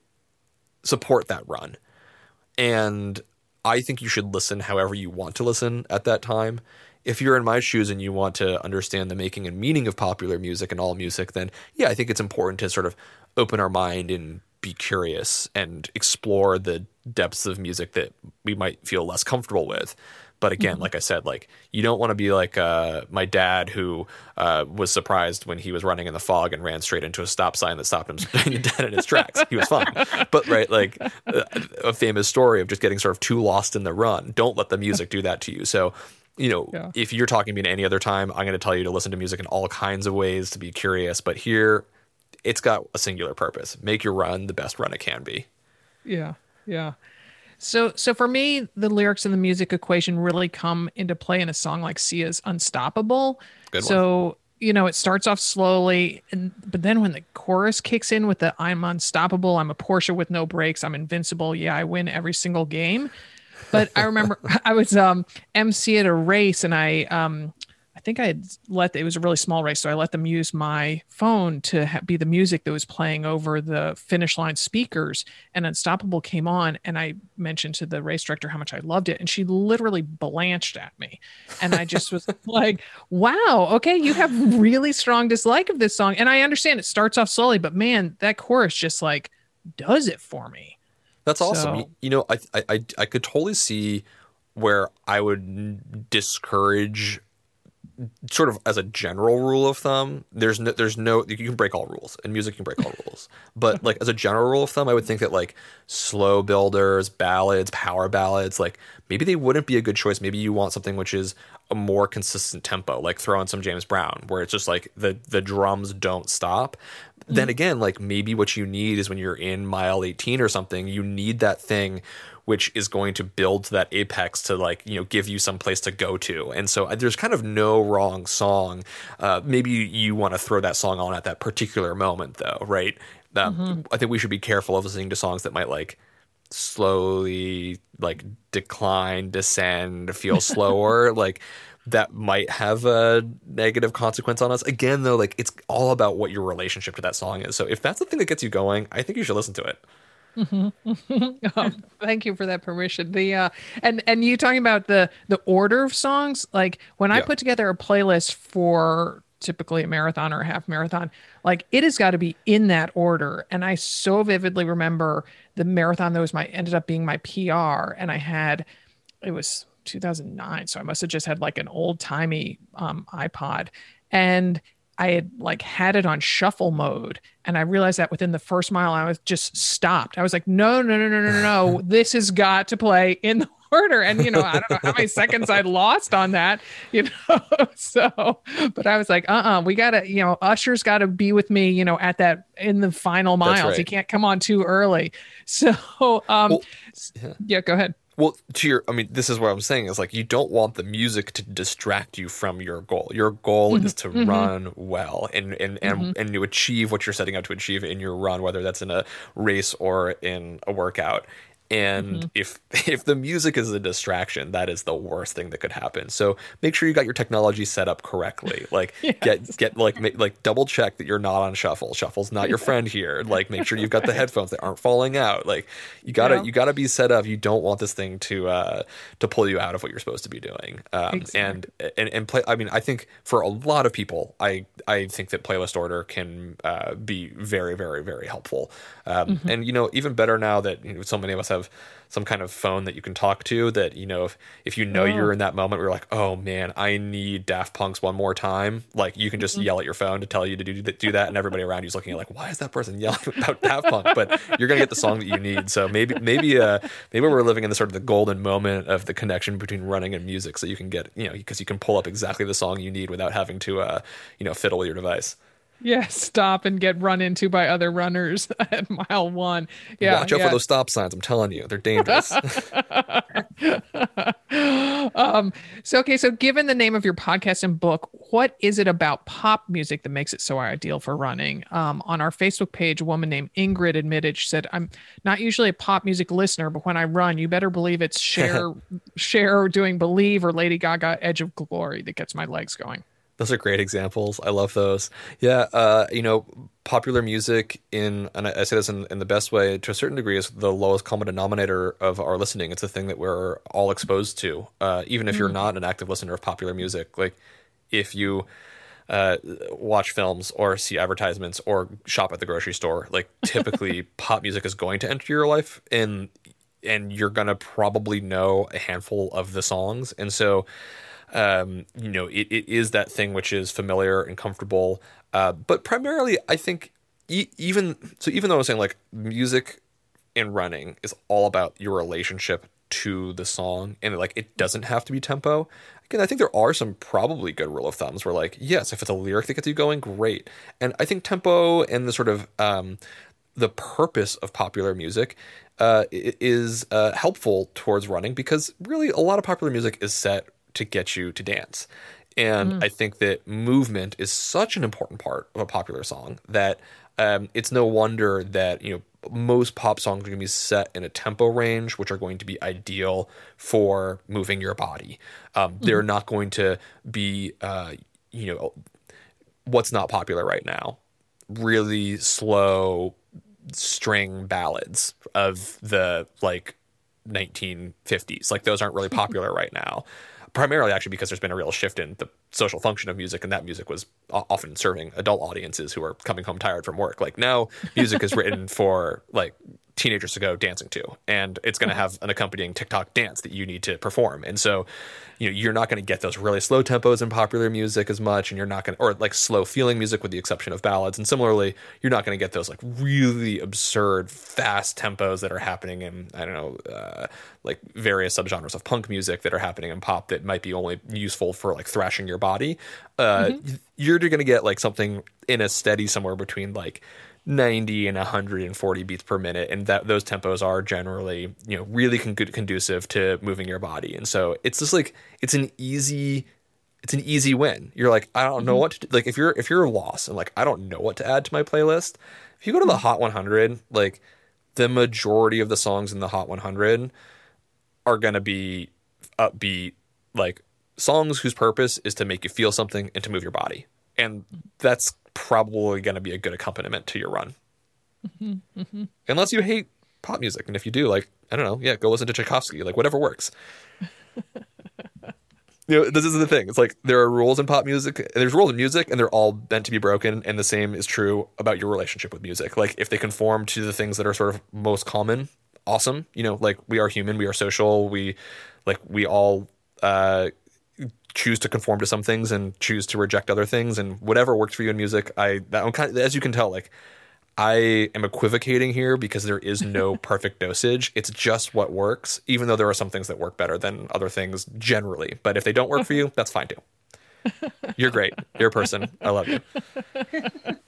support that run. And I think you should listen however you want to listen at that time. If you're in my shoes and you want to understand the making and meaning of popular music and all music, then yeah, I think it's important to sort of open our mind and be curious and explore the depths of music that we might feel less comfortable with. But again, mm-hmm. like I said, like you don't want to be like uh, my dad who uh, was surprised when he was running in the fog and ran straight into a stop sign that stopped him dead in his tracks. He was fine, but right, like uh, a famous story of just getting sort of too lost in the run. Don't let the music do that to you. So you know, yeah. if you're talking to me at any other time, I'm going to tell you to listen to music in all kinds of ways to be curious. But here, it's got a singular purpose: make your run the best run it can be. Yeah, yeah. So, so for me, the lyrics and the music equation really come into play in a song like Sia's "Unstoppable." Good so, you know, it starts off slowly, and but then when the chorus kicks in with the "I'm unstoppable," "I'm a Porsche with no brakes," "I'm invincible," yeah, I win every single game. But I remember I was um MC at a race, and I um think I had let it was a really small race, so I let them use my phone to ha- be the music that was playing over the finish line speakers. And Unstoppable came on, and I mentioned to the race director how much I loved it, and she literally blanched at me, and I just was like, "Wow, okay, you have really strong dislike of this song." And I understand it starts off slowly, but man, that chorus just like does it for me. That's awesome. So, you, you know, I, I I could totally see where I would discourage sort of as a general rule of thumb, there's no, there's no, you can break all rules and music can break all rules. But like as a general rule of thumb, I would think that like slow builders, ballads, power ballads, like maybe they wouldn't be a good choice. Maybe you want something which is a more consistent tempo, like throw in some James Brown, where it's just like the the drums don't stop. Mm-hmm. Then again, like maybe what you need is when you're in mile 18 or something, you need that thing which is going to build to that apex to like you know give you some place to go to and so uh, there's kind of no wrong song uh, maybe you want to throw that song on at that particular moment though right um, mm-hmm. i think we should be careful of listening to songs that might like slowly like decline descend feel slower like that might have a negative consequence on us. Again, though, like it's all about what your relationship to that song is. So if that's the thing that gets you going, I think you should listen to it. Mm-hmm. oh, thank you for that permission. The uh, and and you talking about the the order of songs. Like when I put together a playlist for typically a marathon or a half marathon, like it has got to be in that order. And I so vividly remember the marathon that was my ended up being my PR, and I had it was 2009, so I must have just had like an old timey um, iPod, and I had like had it on shuffle mode and I realized that within the first mile I was just stopped. I was like, no, no, no, no, no, no. this has got to play in the order. And you know, I don't know how many seconds I lost on that, you know. so but I was like, uh-uh, we gotta, you know, Usher's gotta be with me, you know, at that in the final miles. Right. He can't come on too early. So um well, yeah. yeah, go ahead. Well, to your, I mean, this is what I'm saying is like you don't want the music to distract you from your goal. Your goal mm-hmm. is to mm-hmm. run well and and and, mm-hmm. and to achieve what you're setting out to achieve in your run, whether that's in a race or in a workout and mm-hmm. if if the music is a distraction that is the worst thing that could happen so make sure you got your technology set up correctly like yes. get get like make, like double check that you're not on shuffle shuffle's not your friend here like make sure you've got the headphones that aren't falling out like you gotta yeah. you gotta be set up you don't want this thing to uh to pull you out of what you're supposed to be doing um exactly. and and and play i mean i think for a lot of people i i think that playlist order can uh be very very very helpful um mm-hmm. and you know even better now that you know, so many of us have some kind of phone that you can talk to that you know if if you know oh. you're in that moment where you're like oh man i need daft punk's one more time like you can just mm-hmm. yell at your phone to tell you to do, do that and everybody around you's looking at like why is that person yelling about daft punk but you're gonna get the song that you need so maybe maybe uh maybe we're living in the sort of the golden moment of the connection between running and music so you can get you know because you can pull up exactly the song you need without having to uh you know fiddle with your device yeah, stop and get run into by other runners at mile one. Yeah, watch out yeah. for those stop signs. I'm telling you, they're dangerous. um, so okay, so given the name of your podcast and book, what is it about pop music that makes it so ideal for running? Um, on our Facebook page, a woman named Ingrid admitted she said, "I'm not usually a pop music listener, but when I run, you better believe it's Cher, Cher doing Believe or Lady Gaga Edge of Glory that gets my legs going." Those are great examples. I love those. Yeah, uh, you know, popular music in, and I, say this in, in, the best way, to a certain degree, is the lowest common denominator of our listening. It's a thing that we're all exposed to, uh, even if mm. you're not an active listener of popular music. Like, if you uh, watch films or see advertisements or shop at the grocery store, like typically pop music is going to enter your life, and and you're gonna probably know a handful of the songs, and so um, you know, it, it is that thing which is familiar and comfortable. Uh, but primarily, I think e- even so, even though I'm saying like music and running is all about your relationship to the song, and like it doesn't have to be tempo. Again, I think there are some probably good rule of thumbs where like yes, if it's a lyric that gets you going, great. And I think tempo and the sort of um, the purpose of popular music uh, is uh, helpful towards running because really a lot of popular music is set to get you to dance. And mm. I think that movement is such an important part of a popular song that um, it's no wonder that you know most pop songs are going to be set in a tempo range, which are going to be ideal for moving your body. Um, mm-hmm. They're not going to be, uh, you know, what's not popular right now. Really slow string ballads of the like 1950s. Like those aren't really popular right now primarily actually because there's been a real shift in the social function of music and that music was often serving adult audiences who are coming home tired from work. Like now music is written for like teenagers to go dancing to. And it's going to have an accompanying tiktok dance that you need to perform. And so you know you're not going to get those really slow tempos in popular music as much and you're not going to or like slow feeling music with the exception of ballads. And similarly you're not going to get those like really absurd fast tempos that are happening in i don't know uh, like various subgenres of punk music that are happening in pop that might be only useful for like thrashing your body. Uh, mm-hmm. you're going to get like something in a steady somewhere between like 90 and 140 beats per minute and that those tempos are generally you know really con- conducive to moving your body and so it's just like it's an easy it's an easy win you're like i don't know mm-hmm. what to do. like if you're if you're lost and like i don't know what to add to my playlist if you go to the hot 100 like the majority of the songs in the hot 100 are going to be upbeat like songs whose purpose is to make you feel something and to move your body and that's probably going to be a good accompaniment to your run. Mm-hmm, mm-hmm. Unless you hate pop music, and if you do, like I don't know, yeah, go listen to Tchaikovsky, like whatever works. you know, this is the thing. It's like there are rules in pop music. There's rules in music, and they're all meant to be broken. And the same is true about your relationship with music. Like if they conform to the things that are sort of most common, awesome. You know, like we are human, we are social. We like we all uh, choose to conform to some things and choose to reject other things. And whatever works for you in music, I that kind of, as you can tell, like I am equivocating here because there is no perfect dosage. It's just what works, even though there are some things that work better than other things generally. But if they don't work for you, that's fine too. You're great. You're a person. I love you.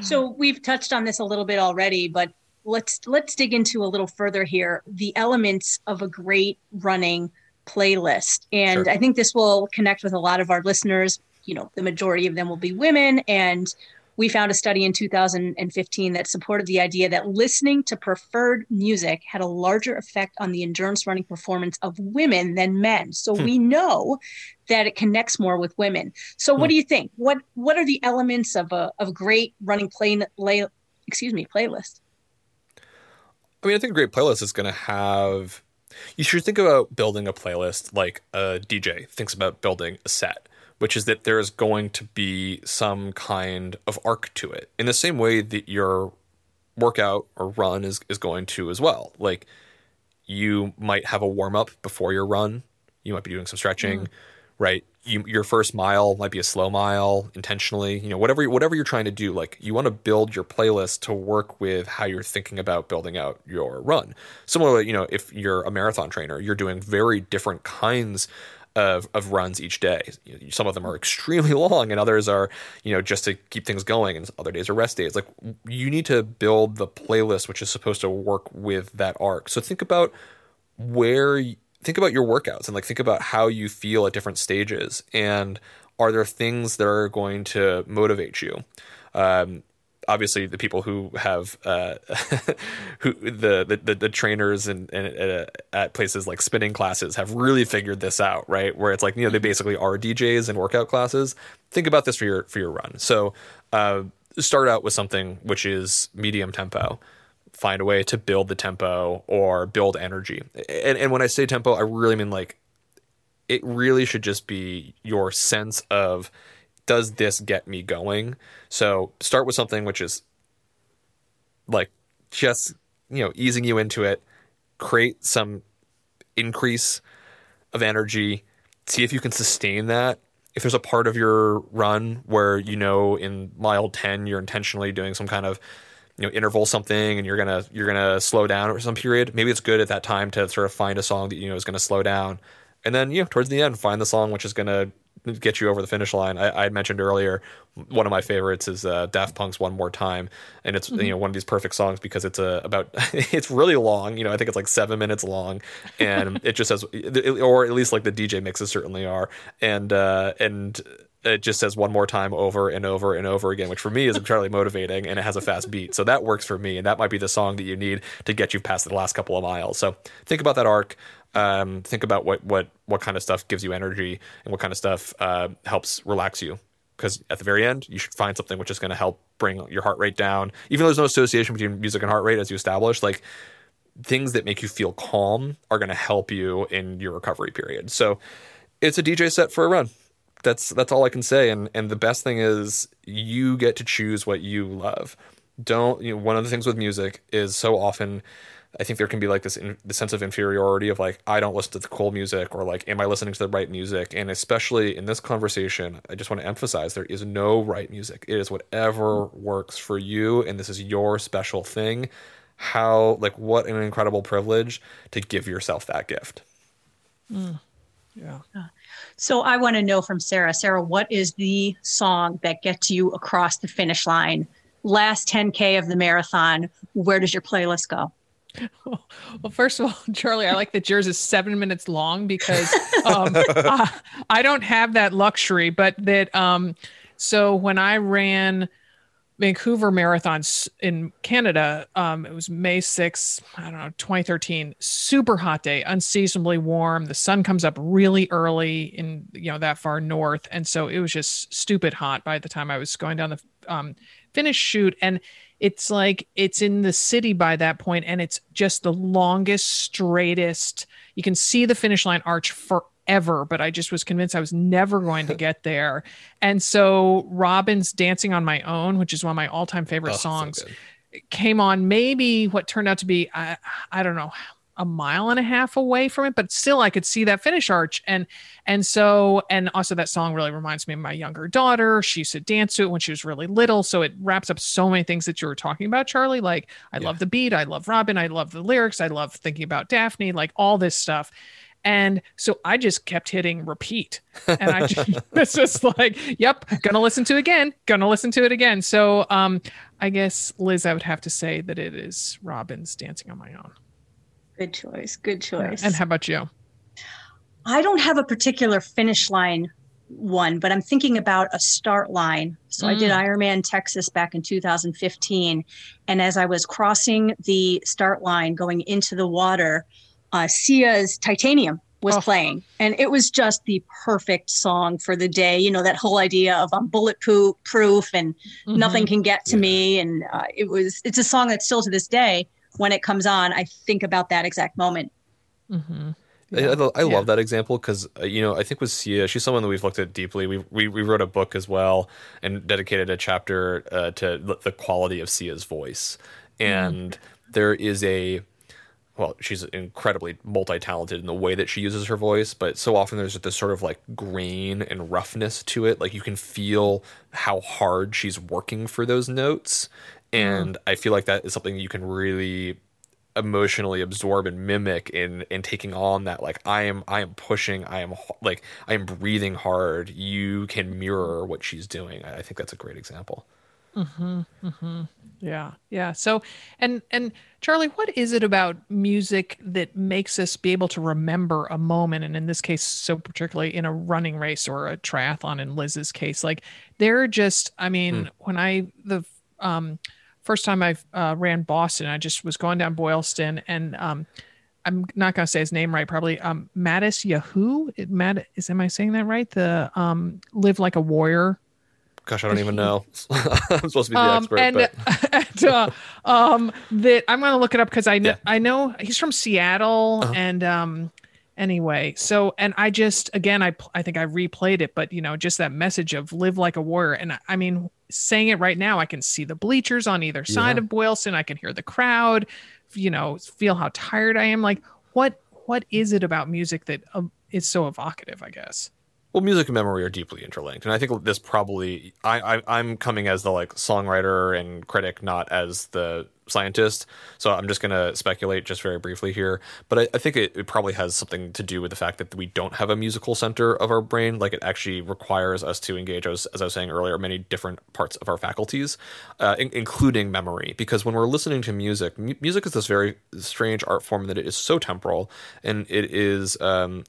So we've touched on this a little bit already, but let's let's dig into a little further here. The elements of a great running playlist. And sure. I think this will connect with a lot of our listeners. You know, the majority of them will be women and we found a study in 2015 that supported the idea that listening to preferred music had a larger effect on the endurance running performance of women than men. So hmm. we know that it connects more with women. So hmm. what do you think? What what are the elements of a of great running play, play excuse me playlist? I mean, I think a great playlist is going to have. You should think about building a playlist like a DJ thinks about building a set which is that there is going to be some kind of arc to it in the same way that your workout or run is, is going to as well. Like you might have a warm up before your run, you might be doing some stretching, mm. right? You, your first mile might be a slow mile intentionally, you know, whatever whatever you're trying to do. Like you want to build your playlist to work with how you're thinking about building out your run. Similarly, you know, if you're a marathon trainer, you're doing very different kinds of, of runs each day. Some of them are extremely long, and others are, you know, just to keep things going, and other days are rest days. Like you need to build the playlist, which is supposed to work with that arc. So think about where, think about your workouts, and like think about how you feel at different stages, and are there things that are going to motivate you? Um, obviously the people who have uh, who the, the the trainers and, and uh, at places like spinning classes have really figured this out, right? Where it's like you know they mm-hmm. basically are DJs in workout classes. Think about this for your for your run. So uh, start out with something which is medium tempo. Find a way to build the tempo or build energy. And and when I say tempo, I really mean like it really should just be your sense of does this get me going? So start with something which is like just, you know, easing you into it, create some increase of energy, see if you can sustain that. If there's a part of your run where you know in mile 10 you're intentionally doing some kind of you know interval something and you're gonna you're gonna slow down over some period maybe it's good at that time to sort of find a song that you know is gonna slow down and then you know towards the end find the song which is gonna get you over the finish line. I, I mentioned earlier one of my favorites is uh, Daft Punk's "One More Time," and it's mm-hmm. you know one of these perfect songs because it's a about it's really long. You know, I think it's like seven minutes long, and it just says, or at least like the DJ mixes certainly are, and uh, and it just says one more time over and over and over again, which for me is entirely motivating and it has a fast beat. So that works for me. And that might be the song that you need to get you past the last couple of miles. So think about that arc. Um, think about what what what kind of stuff gives you energy and what kind of stuff uh, helps relax you. Because at the very end, you should find something which is going to help bring your heart rate down. Even though there's no association between music and heart rate, as you established, like things that make you feel calm are going to help you in your recovery period. So it's a DJ set for a run. That's that's all I can say. And and the best thing is you get to choose what you love. Don't you know? One of the things with music is so often I think there can be like this in, the sense of inferiority of like I don't listen to the cool music or like am I listening to the right music? And especially in this conversation, I just want to emphasize there is no right music. It is whatever works for you, and this is your special thing. How like what an incredible privilege to give yourself that gift. Mm. Yeah. So I want to know from Sarah. Sarah, what is the song that gets you across the finish line? Last 10k of the marathon. Where does your playlist go? Well, first of all, Charlie, I like that yours is seven minutes long because um, I, I, don't have that luxury. But that, um, so when I ran Vancouver marathons in Canada, um, it was May 6th, I don't know, 2013, super hot day, unseasonably warm. The sun comes up really early in, you know, that far north. And so it was just stupid hot by the time I was going down the um, finish chute. And it's like it's in the city by that point and it's just the longest straightest you can see the finish line arch forever ever, but I just was convinced I was never going to get there. And so Robyn's Dancing on My Own, which is one of my all time favorite oh, songs, so came on maybe what turned out to be, I, I don't know, a mile and a half away from it, but still I could see that finish arch. And and so and also that song really reminds me of my younger daughter. She used to dance to it when she was really little. So it wraps up so many things that you were talking about, Charlie. Like I yeah. love the beat, I love Robin, I love the lyrics, I love thinking about Daphne, like all this stuff. And so I just kept hitting repeat. And I just it's just like, yep, gonna listen to it again, gonna listen to it again. So um I guess Liz, I would have to say that it is Robyn's dancing on my own. Good choice. Good choice. And how about you? I don't have a particular finish line one, but I'm thinking about a start line. So mm. I did mm. Ironman Texas back in 2015. And as I was crossing the start line going into the water, uh, Sia's Titanium was oh. playing. And it was just the perfect song for the day. You know, that whole idea of I'm bulletproof proof and mm-hmm. nothing can get to yeah. me. And uh, it was, it's a song that still to this day when it comes on, I think about that exact moment. Mm-hmm. Yeah. I, I, love that example because uh, you know I think with Sia, she's someone that we've looked at deeply. We we, we wrote a book as well and dedicated a chapter uh, to the quality of Sia's voice, and mm-hmm. there is a well, she's incredibly multi-talented in the way that she uses her voice, but so often there's this sort of like grain and roughness to it. Like you can feel how hard she's working for those notes, and mm. I feel like that is something you can really emotionally absorb and mimic in in taking on that like i am i am pushing i am like i am breathing hard you can mirror what she's doing i think that's a great example mm-hmm, mm-hmm. yeah yeah so and and charlie what is it about music that makes us be able to remember a moment and in this case so particularly in a running race or a triathlon in liz's case like they're just i mean mm. when i the um first time I uh, ran Boston, I just was going down Boylston and um, I'm not going to say his name right, probably um, Mattis Yahoo. It, Matt, is am I saying that right? The um, live like a warrior. Gosh, I don't even know. I'm supposed to be the um, expert, and, but and, uh, um, that I'm going to look it up because I know yeah. I know he's from Seattle, uh-huh. and um, anyway so and i just again i i think i replayed it but you know just that message of live like a warrior and i mean saying it right now i can see the bleachers on either side yeah. of boylston i can hear the crowd you know feel how tired i am like what what is it about music that um, is so evocative i guess well music and memory are deeply interlinked and i think this probably I, I i'm coming as the like songwriter and critic not as the scientist. So I'm just to speculate just very briefly here. But I, I think it, it, probably has something to do with the fact that we don't have a musical center of our brain. Like it actually requires us to engage, as, as I was saying earlier, many different parts of our faculties, uh, in, including memory. Because when we're listening to music, mu- music is this very strange art form that it is so temporal and it is. Um,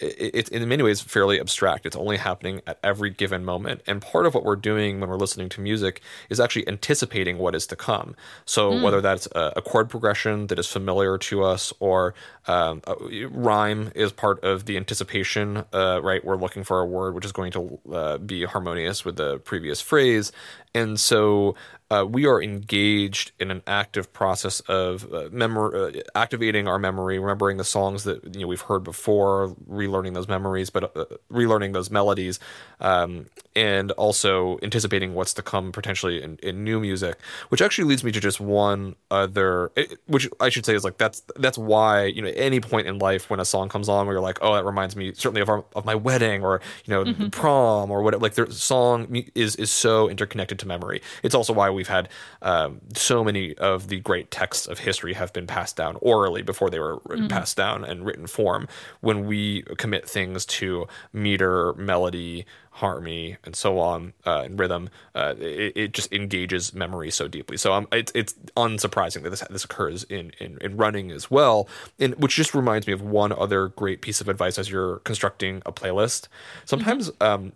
it's in many ways fairly abstract. It's only happening at every given moment. And part of what we're doing when we're listening to music is actually anticipating what is to come. So mm. whether that's a, a, chord progression that is familiar to us or um, rhyme is part of the anticipation, uh, right? We're looking for a word which is going to uh, be harmonious with the previous phrase. And so uh, we are engaged in an active process of uh, memory, uh, activating our memory, remembering the songs that you know we've heard before, relearning those memories, but uh, relearning those melodies, um, and also anticipating what's to come potentially in, in, new music. Which actually leads me to just one other, which I should say is like that's that's why you know any point in life when a song comes on where you're like, oh, that reminds me certainly of our, of my wedding or you know mm-hmm. prom or whatever. Like the song is is so interconnected to memory. It's also why we we've had um, so many of the great texts of history have been passed down orally before they were mm-hmm. passed down in written form. When we commit things to meter, melody, harmony, and so on, uh, and rhythm, uh, it, it, just engages memory so deeply. So um, it's it's unsurprising that this this occurs in, in, in running as well, and which just reminds me of one other great piece of advice as you're constructing a playlist. Sometimes. Mm-hmm. Um,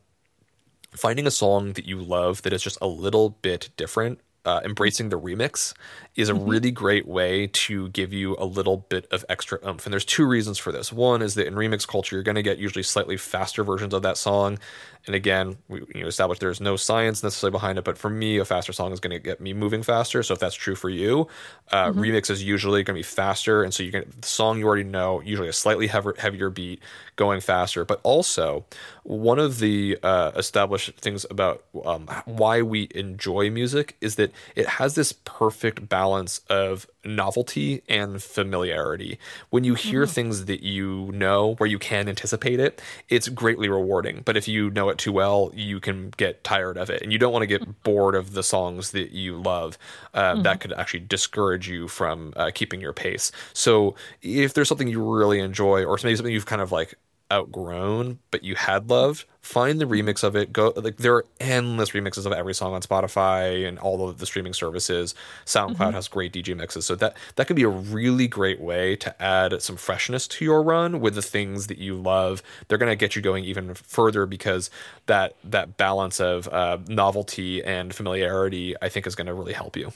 finding a song that you love that is just a little bit different uh, embracing the remix is a mm-hmm. really great way to give you a little bit of extra oomph. And there's two reasons for this. One is that in remix culture, you're going to get usually slightly faster versions of that song. And again, we you know, established there's no science necessarily behind it, but for me, a faster song is going to get me moving faster. So if that's true for you, uh, mm-hmm. remix is usually going to be faster, and so you get the song you already know, usually a slightly heavier, heavier beat, going faster. But also, one of the uh, established things about um, why we enjoy music is that it has this perfect balance of novelty and familiarity. When you hear mm-hmm. things that you know where you can anticipate it, it's greatly rewarding. But if you know it too well, you can get tired of it, and you don't want to get mm-hmm. bored of the songs that you love. Uh, mm-hmm. That could actually discourage you from uh, keeping your pace. So if there's something you really enjoy, or maybe something you've kind of like outgrown but you had loved find the remix of it go like there are endless remixes of every song on spotify and all of the streaming services soundcloud mm-hmm. has great dj mixes so that that can be a really great way to add some freshness to your run with the things that you love they're going to get you going even further because that that balance of uh, novelty and familiarity i think is going to really help you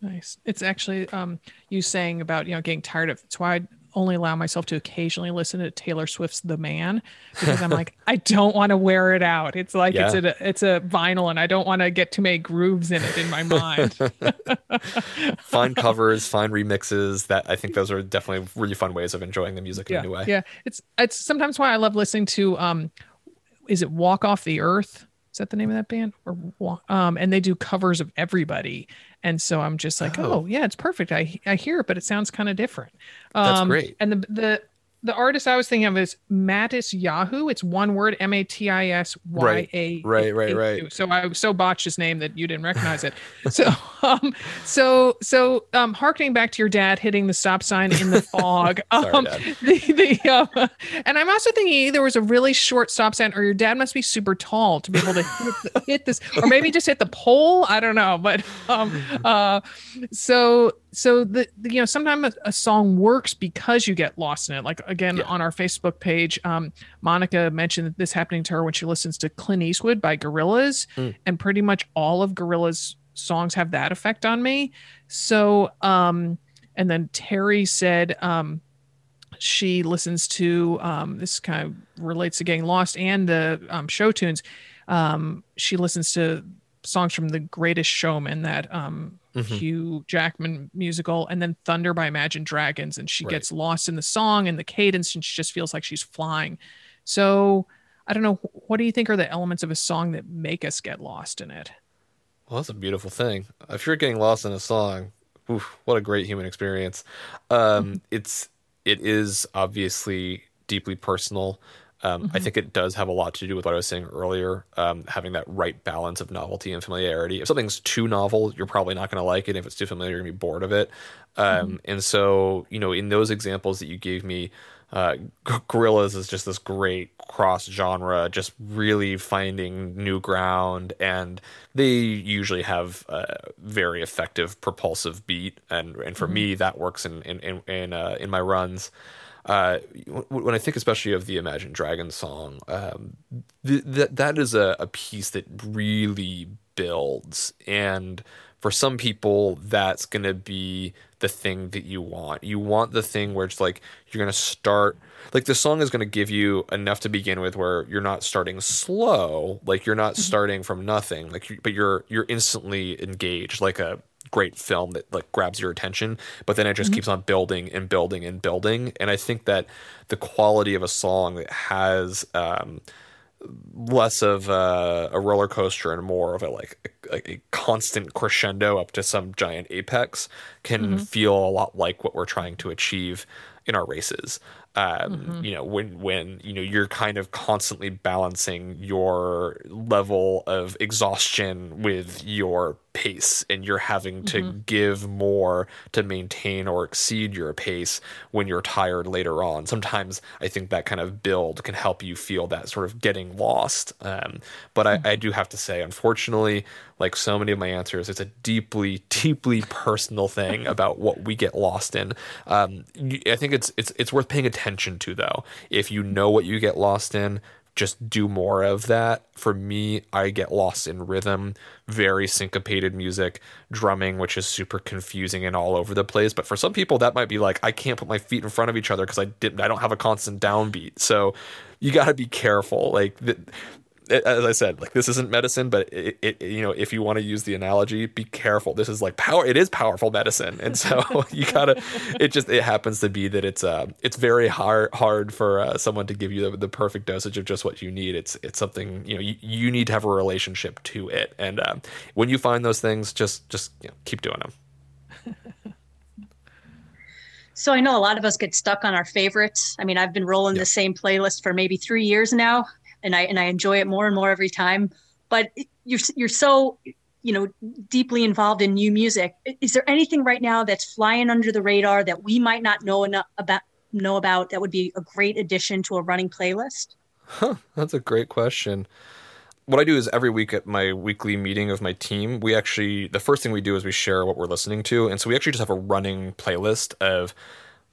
Nice. It's actually um, you saying about you know getting tired of. It's why only allow myself to occasionally listen to Taylor Swift's "The Man" because I'm like I don't want to wear it out. It's like yeah. it's a it's a vinyl, and I don't want to get too many grooves in it in my mind. find covers, find remixes. That I think those are definitely really fun ways of enjoying the music yeah, in a new way. Yeah, it's it's sometimes why I love listening to um, is it Walk Off the Earth? Is that the name of that band? Or um, and they do covers of everybody, and so I'm just like, oh, oh yeah, it's perfect. I I hear it, but it sounds kind of different. Um, That's great. And the the the artist I was thinking of is Matisyahu. It's one word, M A T I S Y A. Right, right, right. So I so botched his name that you didn't recognize it. so, um, so, so, um, harkening back to your dad hitting the stop sign in the fog. um, Sorry, the, the, uh, and I'm also thinking either was a really short stop sign or your dad must be super tall to be able to hit, hit this, or maybe just hit the pole. I don't know, but um, uh, so so the, the, you know sometimes a, a, song works because you get lost in it like again yeah. on our facebook page um, monica mentioned that this happening to her when she listens to clint eastwood by gorillaz mm. and pretty much all of gorillaz songs have that effect on me so um and then terry said um she listens to um this kind of relates to getting lost and the um, show tunes um she listens to songs from the greatest showman that um mm-hmm. Hugh Jackman musical, and then Thunder by Imagine Dragons, and she right. gets lost in the song and the cadence, and she just feels like she's flying. So I don't know. What do you think are the elements of a song that make us get lost in it? Well, that's a beautiful thing. If you're getting lost in a song, oof, what a great human experience. Um, mm-hmm. It's it is obviously deeply personal. Um, mm-hmm. I think it does have a lot to do with what I was saying earlier, um, having that right balance of novelty and familiarity. If something's too novel, you're probably not going to like it. If it's too familiar, you're going to be bored of it. Um, mm-hmm. And so, you know, in those examples that you gave me, uh, Gorillaz is just this great cross genre, just really finding new ground, and they usually have a very effective propulsive beat, and and for mm-hmm. me that works in in in in, uh, in my runs uh, when I think especially of the Imagine Dragons song, um, th- that that is a, a piece that really builds, and for some people, that's going to be the thing that you want. You want the thing where it's like you're going to start like the song is going to give you enough to begin with where you're not starting slow, like you're not mm-hmm. starting from nothing, like but you're you're instantly engaged like a great film that like grabs your attention but then it just mm-hmm. keeps on building and building and building and i think that the quality of a song that has um, less of a, a, roller coaster and more of a like a, a, constant crescendo up to some giant apex can mm-hmm. feel a lot like what we're trying to achieve in our races um, mm-hmm. you know when when you know you're kind of constantly balancing your level of exhaustion with your pace and you're having to mm-hmm. give more to maintain or exceed your pace when you're tired later on sometimes i think that kind of build can help you feel that sort of getting lost um, but mm-hmm. I, I do have to say unfortunately like so many of my answers it's a deeply deeply personal thing about what we get lost in um, i think it's it's it's worth paying attention to though if you know what you get lost in just do more of that. For me, I get lost in rhythm, very syncopated music, drumming, which is super confusing and all over the place. But for some people, that might be like, I can't put my feet in front of each other because I didn't, I don't have a constant downbeat. So you got to be careful. Like, the, as I said, like this isn't medicine, but it, it you know, if you want to use the analogy, be careful. This is like power. It is powerful medicine, and so you gotta. It just it happens to be that it's uh it's very hard hard for uh, someone to give you the, the, perfect dosage of just what you need. It's it's something you know you, you need to have a relationship to it, and uh, when you find those things, just just you know, keep doing them. So I know a lot of us get stuck on our favorites. I mean, I've been rolling the same playlist for maybe three years now and I and I enjoy it more and more every time. But you're you're so you know deeply involved in new music. Is there anything right now that's flying under the radar that we might not know enough about know about that would be a great addition to a running playlist? Huh, that's a great question. What I do is every week at my weekly meeting of my team, we actually the first thing we do is we share what we're listening to, and so we actually just have a running playlist of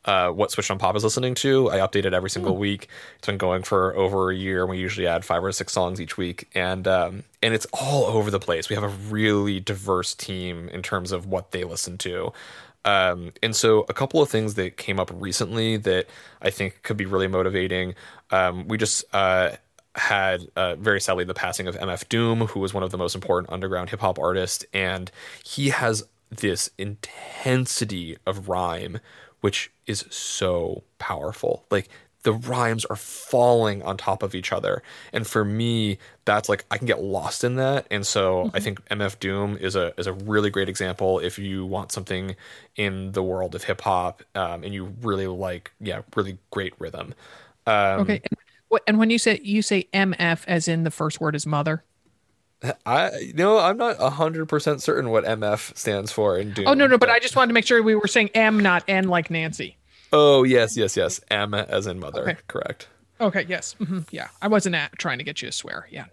uh, what Switched on Pop is listening to. I update it every single mm. week. It's been going for over a year. We usually add five or six songs each week, and um, and it's all over the place. We have a really diverse team in terms of what they listen to. Um, and so, a couple of things that came up recently that I think could be really motivating. Um, we just uh, had uh, very sadly the passing of MF Doom, who was one of the most important underground hip hop artists, and he has this intensity of rhyme which is so powerful. Like the rhymes are falling on top of each other. And for me, that's like I can get lost in that. And so mm-hmm. I think MF Doom is a is a really great example if you want something in the world of hip hop um, and you really like yeah really great rhythm. Um, okay. And when you say you say MF as in the first word is mother. I you know I'm not hundred percent certain what MF stands for in Doom. Oh no no, but, but I just wanted to make sure we were saying M, not N, like Nancy. Oh yes yes yes M as in mother. Okay. Correct. Okay. Yes. Mm-hmm. Yeah. I wasn't at, trying to get you to swear. Yeah.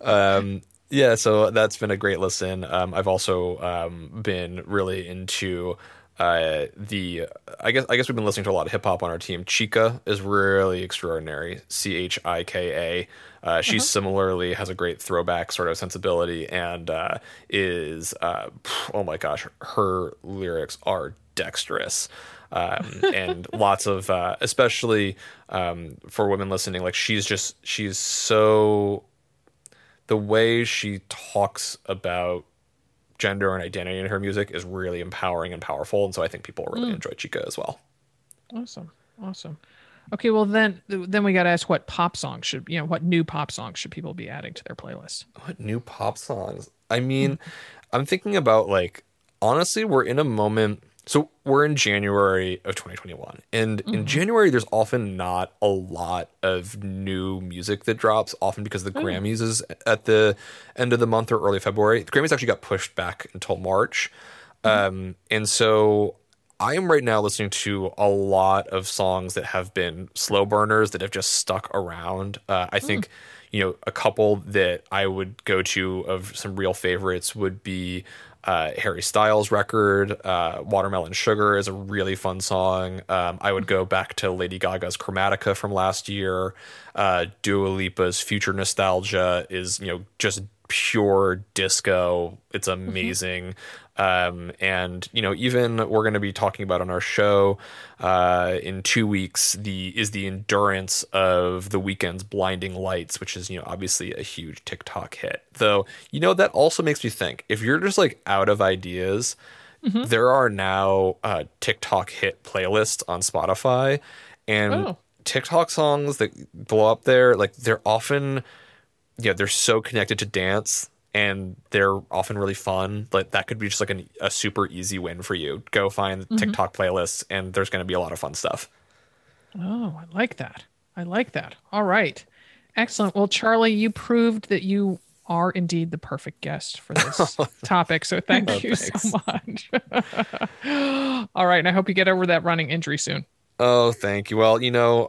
um. Yeah. So that's been a great listen. Um. I've also um been really into uh, the I guess I guess we've been listening to a lot of hip hop on our team. Chika is really extraordinary. C H I K A. Uh, she uh-huh. similarly has a great throwback sort of sensibility and uh, is uh, oh my gosh, her lyrics are dexterous. Um, and lots of uh, especially um, for women listening like she's just she's so the way she talks about gender and identity in her music is really empowering and powerful. And so I think people really mm. enjoy Chika as well. Awesome. Awesome. Okay, well then then we got to ask what pop songs should you know what new pop songs should people be adding to their playlist? What new pop songs? I mean, mm. I'm thinking about like honestly, we're in a moment so we're in January of 2021. And mm-hmm. in January, there's often not a lot of new music that drops, often because the mm. Grammys is at the end of the month or early February. The Grammys actually got pushed back until March. Mm-hmm. Um, and so I am right now listening to a lot of songs that have been slow burners that have just stuck around. Uh, I mm. You know, a couple that I would go to of some real favorites would be uh, Harry Styles record. Uh, Watermelon Sugar is a really fun song. Um, I would go back to Lady Gaga's Chromatica from last year. Uh, Dua Lipa's Future Nostalgia is, you know, just pure disco. It's mm-hmm. amazing. Um, and you know, even we're going to be talking about on our show uh, in two weeks. The is the endurance of the Weeknd's "Blinding Lights," which is you know obviously a huge TikTok hit. Though you know that also makes me think if you're just like out of ideas, mm-hmm. there are now uh, TikTok hit playlists on Spotify, and oh. TikTok songs that blow up there, like they're often yeah, they're so connected to dance and they're often really fun. Like that could be just like an, a super easy win for you. Go find mm-hmm. TikTok playlists, and there's going to be a lot of fun stuff. Oh, I like that. I like that. All right, excellent. Well, Charlie, you proved that you are indeed the perfect guest for this topic. So thank oh, you thanks. so much. All right, and I hope you get over that running injury soon. Oh, thank you. Well, you know,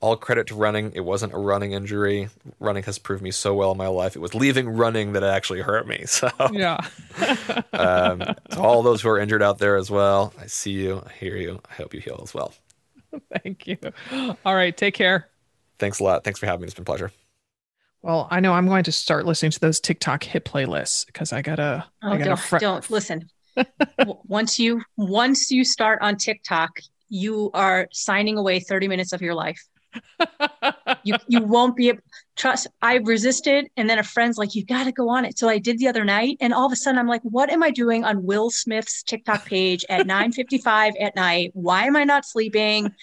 all credit to running. It wasn't a running injury. Running has proved me so well in my life. It was leaving running that actually hurt me. So yeah. um, to all those who are injured out there as well, I see you. I hear you. I hope you heal as well. Thank you. All right. Take care. Thanks a lot. Thanks for having me. It's been a pleasure. Well, I know I'm going to start listening to those TikTok hit playlists because I gotta. Oh, I gotta don't, fr- don't listen. once you once you start on TikTok, you are signing away 30 minutes of your life. You you won't be able trust I resisted and then a friend's like you got to go on it so I did the other night and all of a sudden I'm like what am I doing on Will Smith's TikTok page at 9:55 at night why am I not sleeping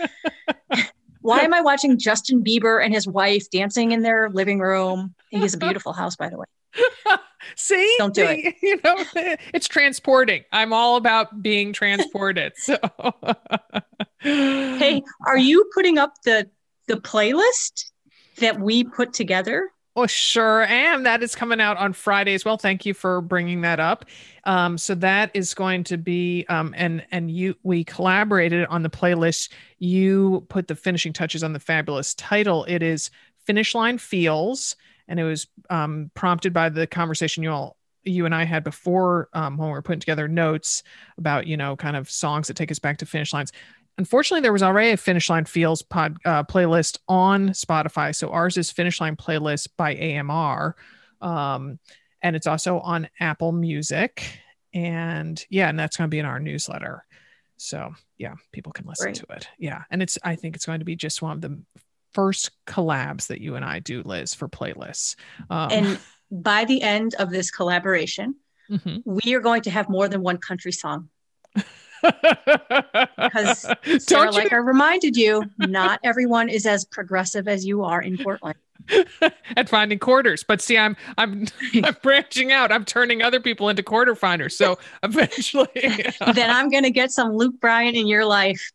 why am I watching Justin Bieber and his wife dancing in their living room he has a beautiful house by the way See, Don't do it. You know, it's transporting. I'm all about being transported. So, hey are you putting up the the playlist that we put together Oh, sure am. That is coming out on Friday as well. Thank you for bringing that up. Um, so that is going to be, um, and and you we collaborated on the playlist. You put the finishing touches on the fabulous title. It is Finish Line Feels, and it was um, prompted by the conversation you all you and I had before um, when we were putting together notes about you know kind of songs that take us back to finish lines unfortunately there was already a finish line feels pod uh, playlist on spotify. So ours is finish line playlist by amr um, and it's also on apple music. And yeah and that's going to be in our newsletter. So yeah people can listen to it. Yeah and it's i think it's going to be just one of the first collabs that you and i do liz for playlists. Um, and by the end of this collaboration mhm. we are going to have more than one country song because Sarah, Don't you like I reminded you, not everyone is as progressive as you are in Portland. at finding quarters. But see, I'm I'm I'm branching out. I'm turning other people into quarter finders. So eventually, then I'm going to get some Luke Bryan in your life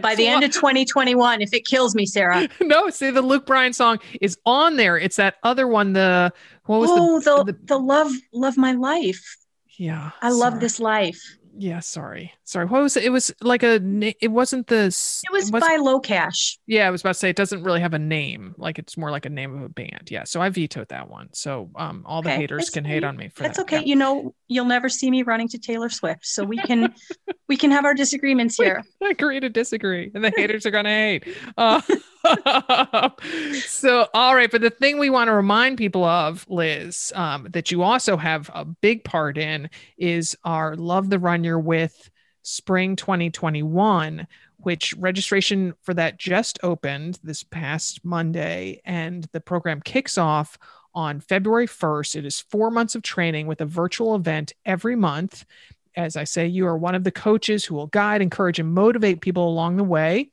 by the end of 2021 if it kills me, Sarah. no, see, the Luke Bryan song is on there. It's that other one. The what was oh, the, the, the love love my life. yeah? I love this life. Yeah, sorry, sorry. What was it? It was like a. It wasn't the. s- It was wasn't- by Low Cash. Yeah, I was about to say it doesn't really have a name. Like it's more like a name of a band. Yeah, so I vetoed that one. So um, all the haters can hate on me for That's that. okay. Yeah. You know, you'll never see me running to Taylor Swift, so we can we can have our disagreements here. I agree to disagree, and the haters are going to hate. Uh, so, all right, but the thing we want to remind people of, Liz, um, that you also have a big part in is our Love the Run You're With Spring 2021, which registration for that just opened this past Monday, and the program kicks off on February 1st. It is four months of training with a virtual event every month. As I say, you are one of the coaches who will guide, encourage, and motivate people along the way.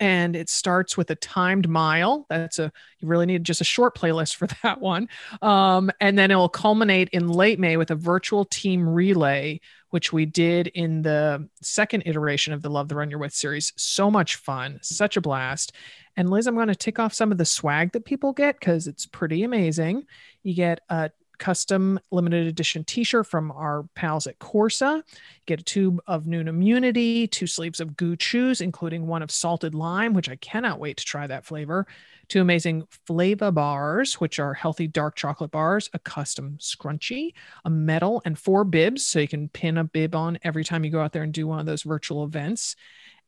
And it starts with a timed mile. That's a, you really need just a short playlist for that one. Um, and then it will culminate in late May with a virtual team relay, which we did in the second iteration of the Love the Run You're With series. So much fun, such a blast. And Liz, I'm going to tick off some of the swag that people get because it's pretty amazing. You get a custom limited edition t-shirt from our pals at Corsa. Get a tube of Nuun Immunity, two sleeves of GU Chews, including one of salted lime, which I cannot wait to try that flavor. Two amazing Flava bars, which are healthy dark chocolate bars, a custom scrunchie, a medal, and four bibs, so you can pin a bib on every time you go out there and do one of those virtual events.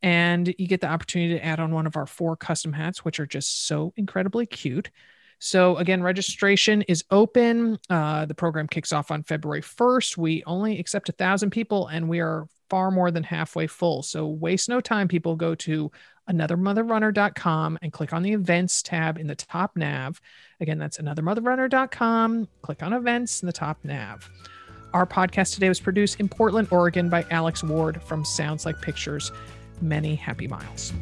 And you get the opportunity to add on one of our four custom hats, which are just so incredibly cute. So again, registration is open. Uh, the program kicks off on February 1st. We only accept a thousand people, and we are far more than halfway full. So waste no time, people. Go to anothermotherrunner.com and click on the events tab in the top nav. Again, that's anothermotherrunner.com. Click on events in the top nav. Our podcast today was produced in Portland, Oregon by Alex Ward from Sounds Like Pictures. Many happy miles.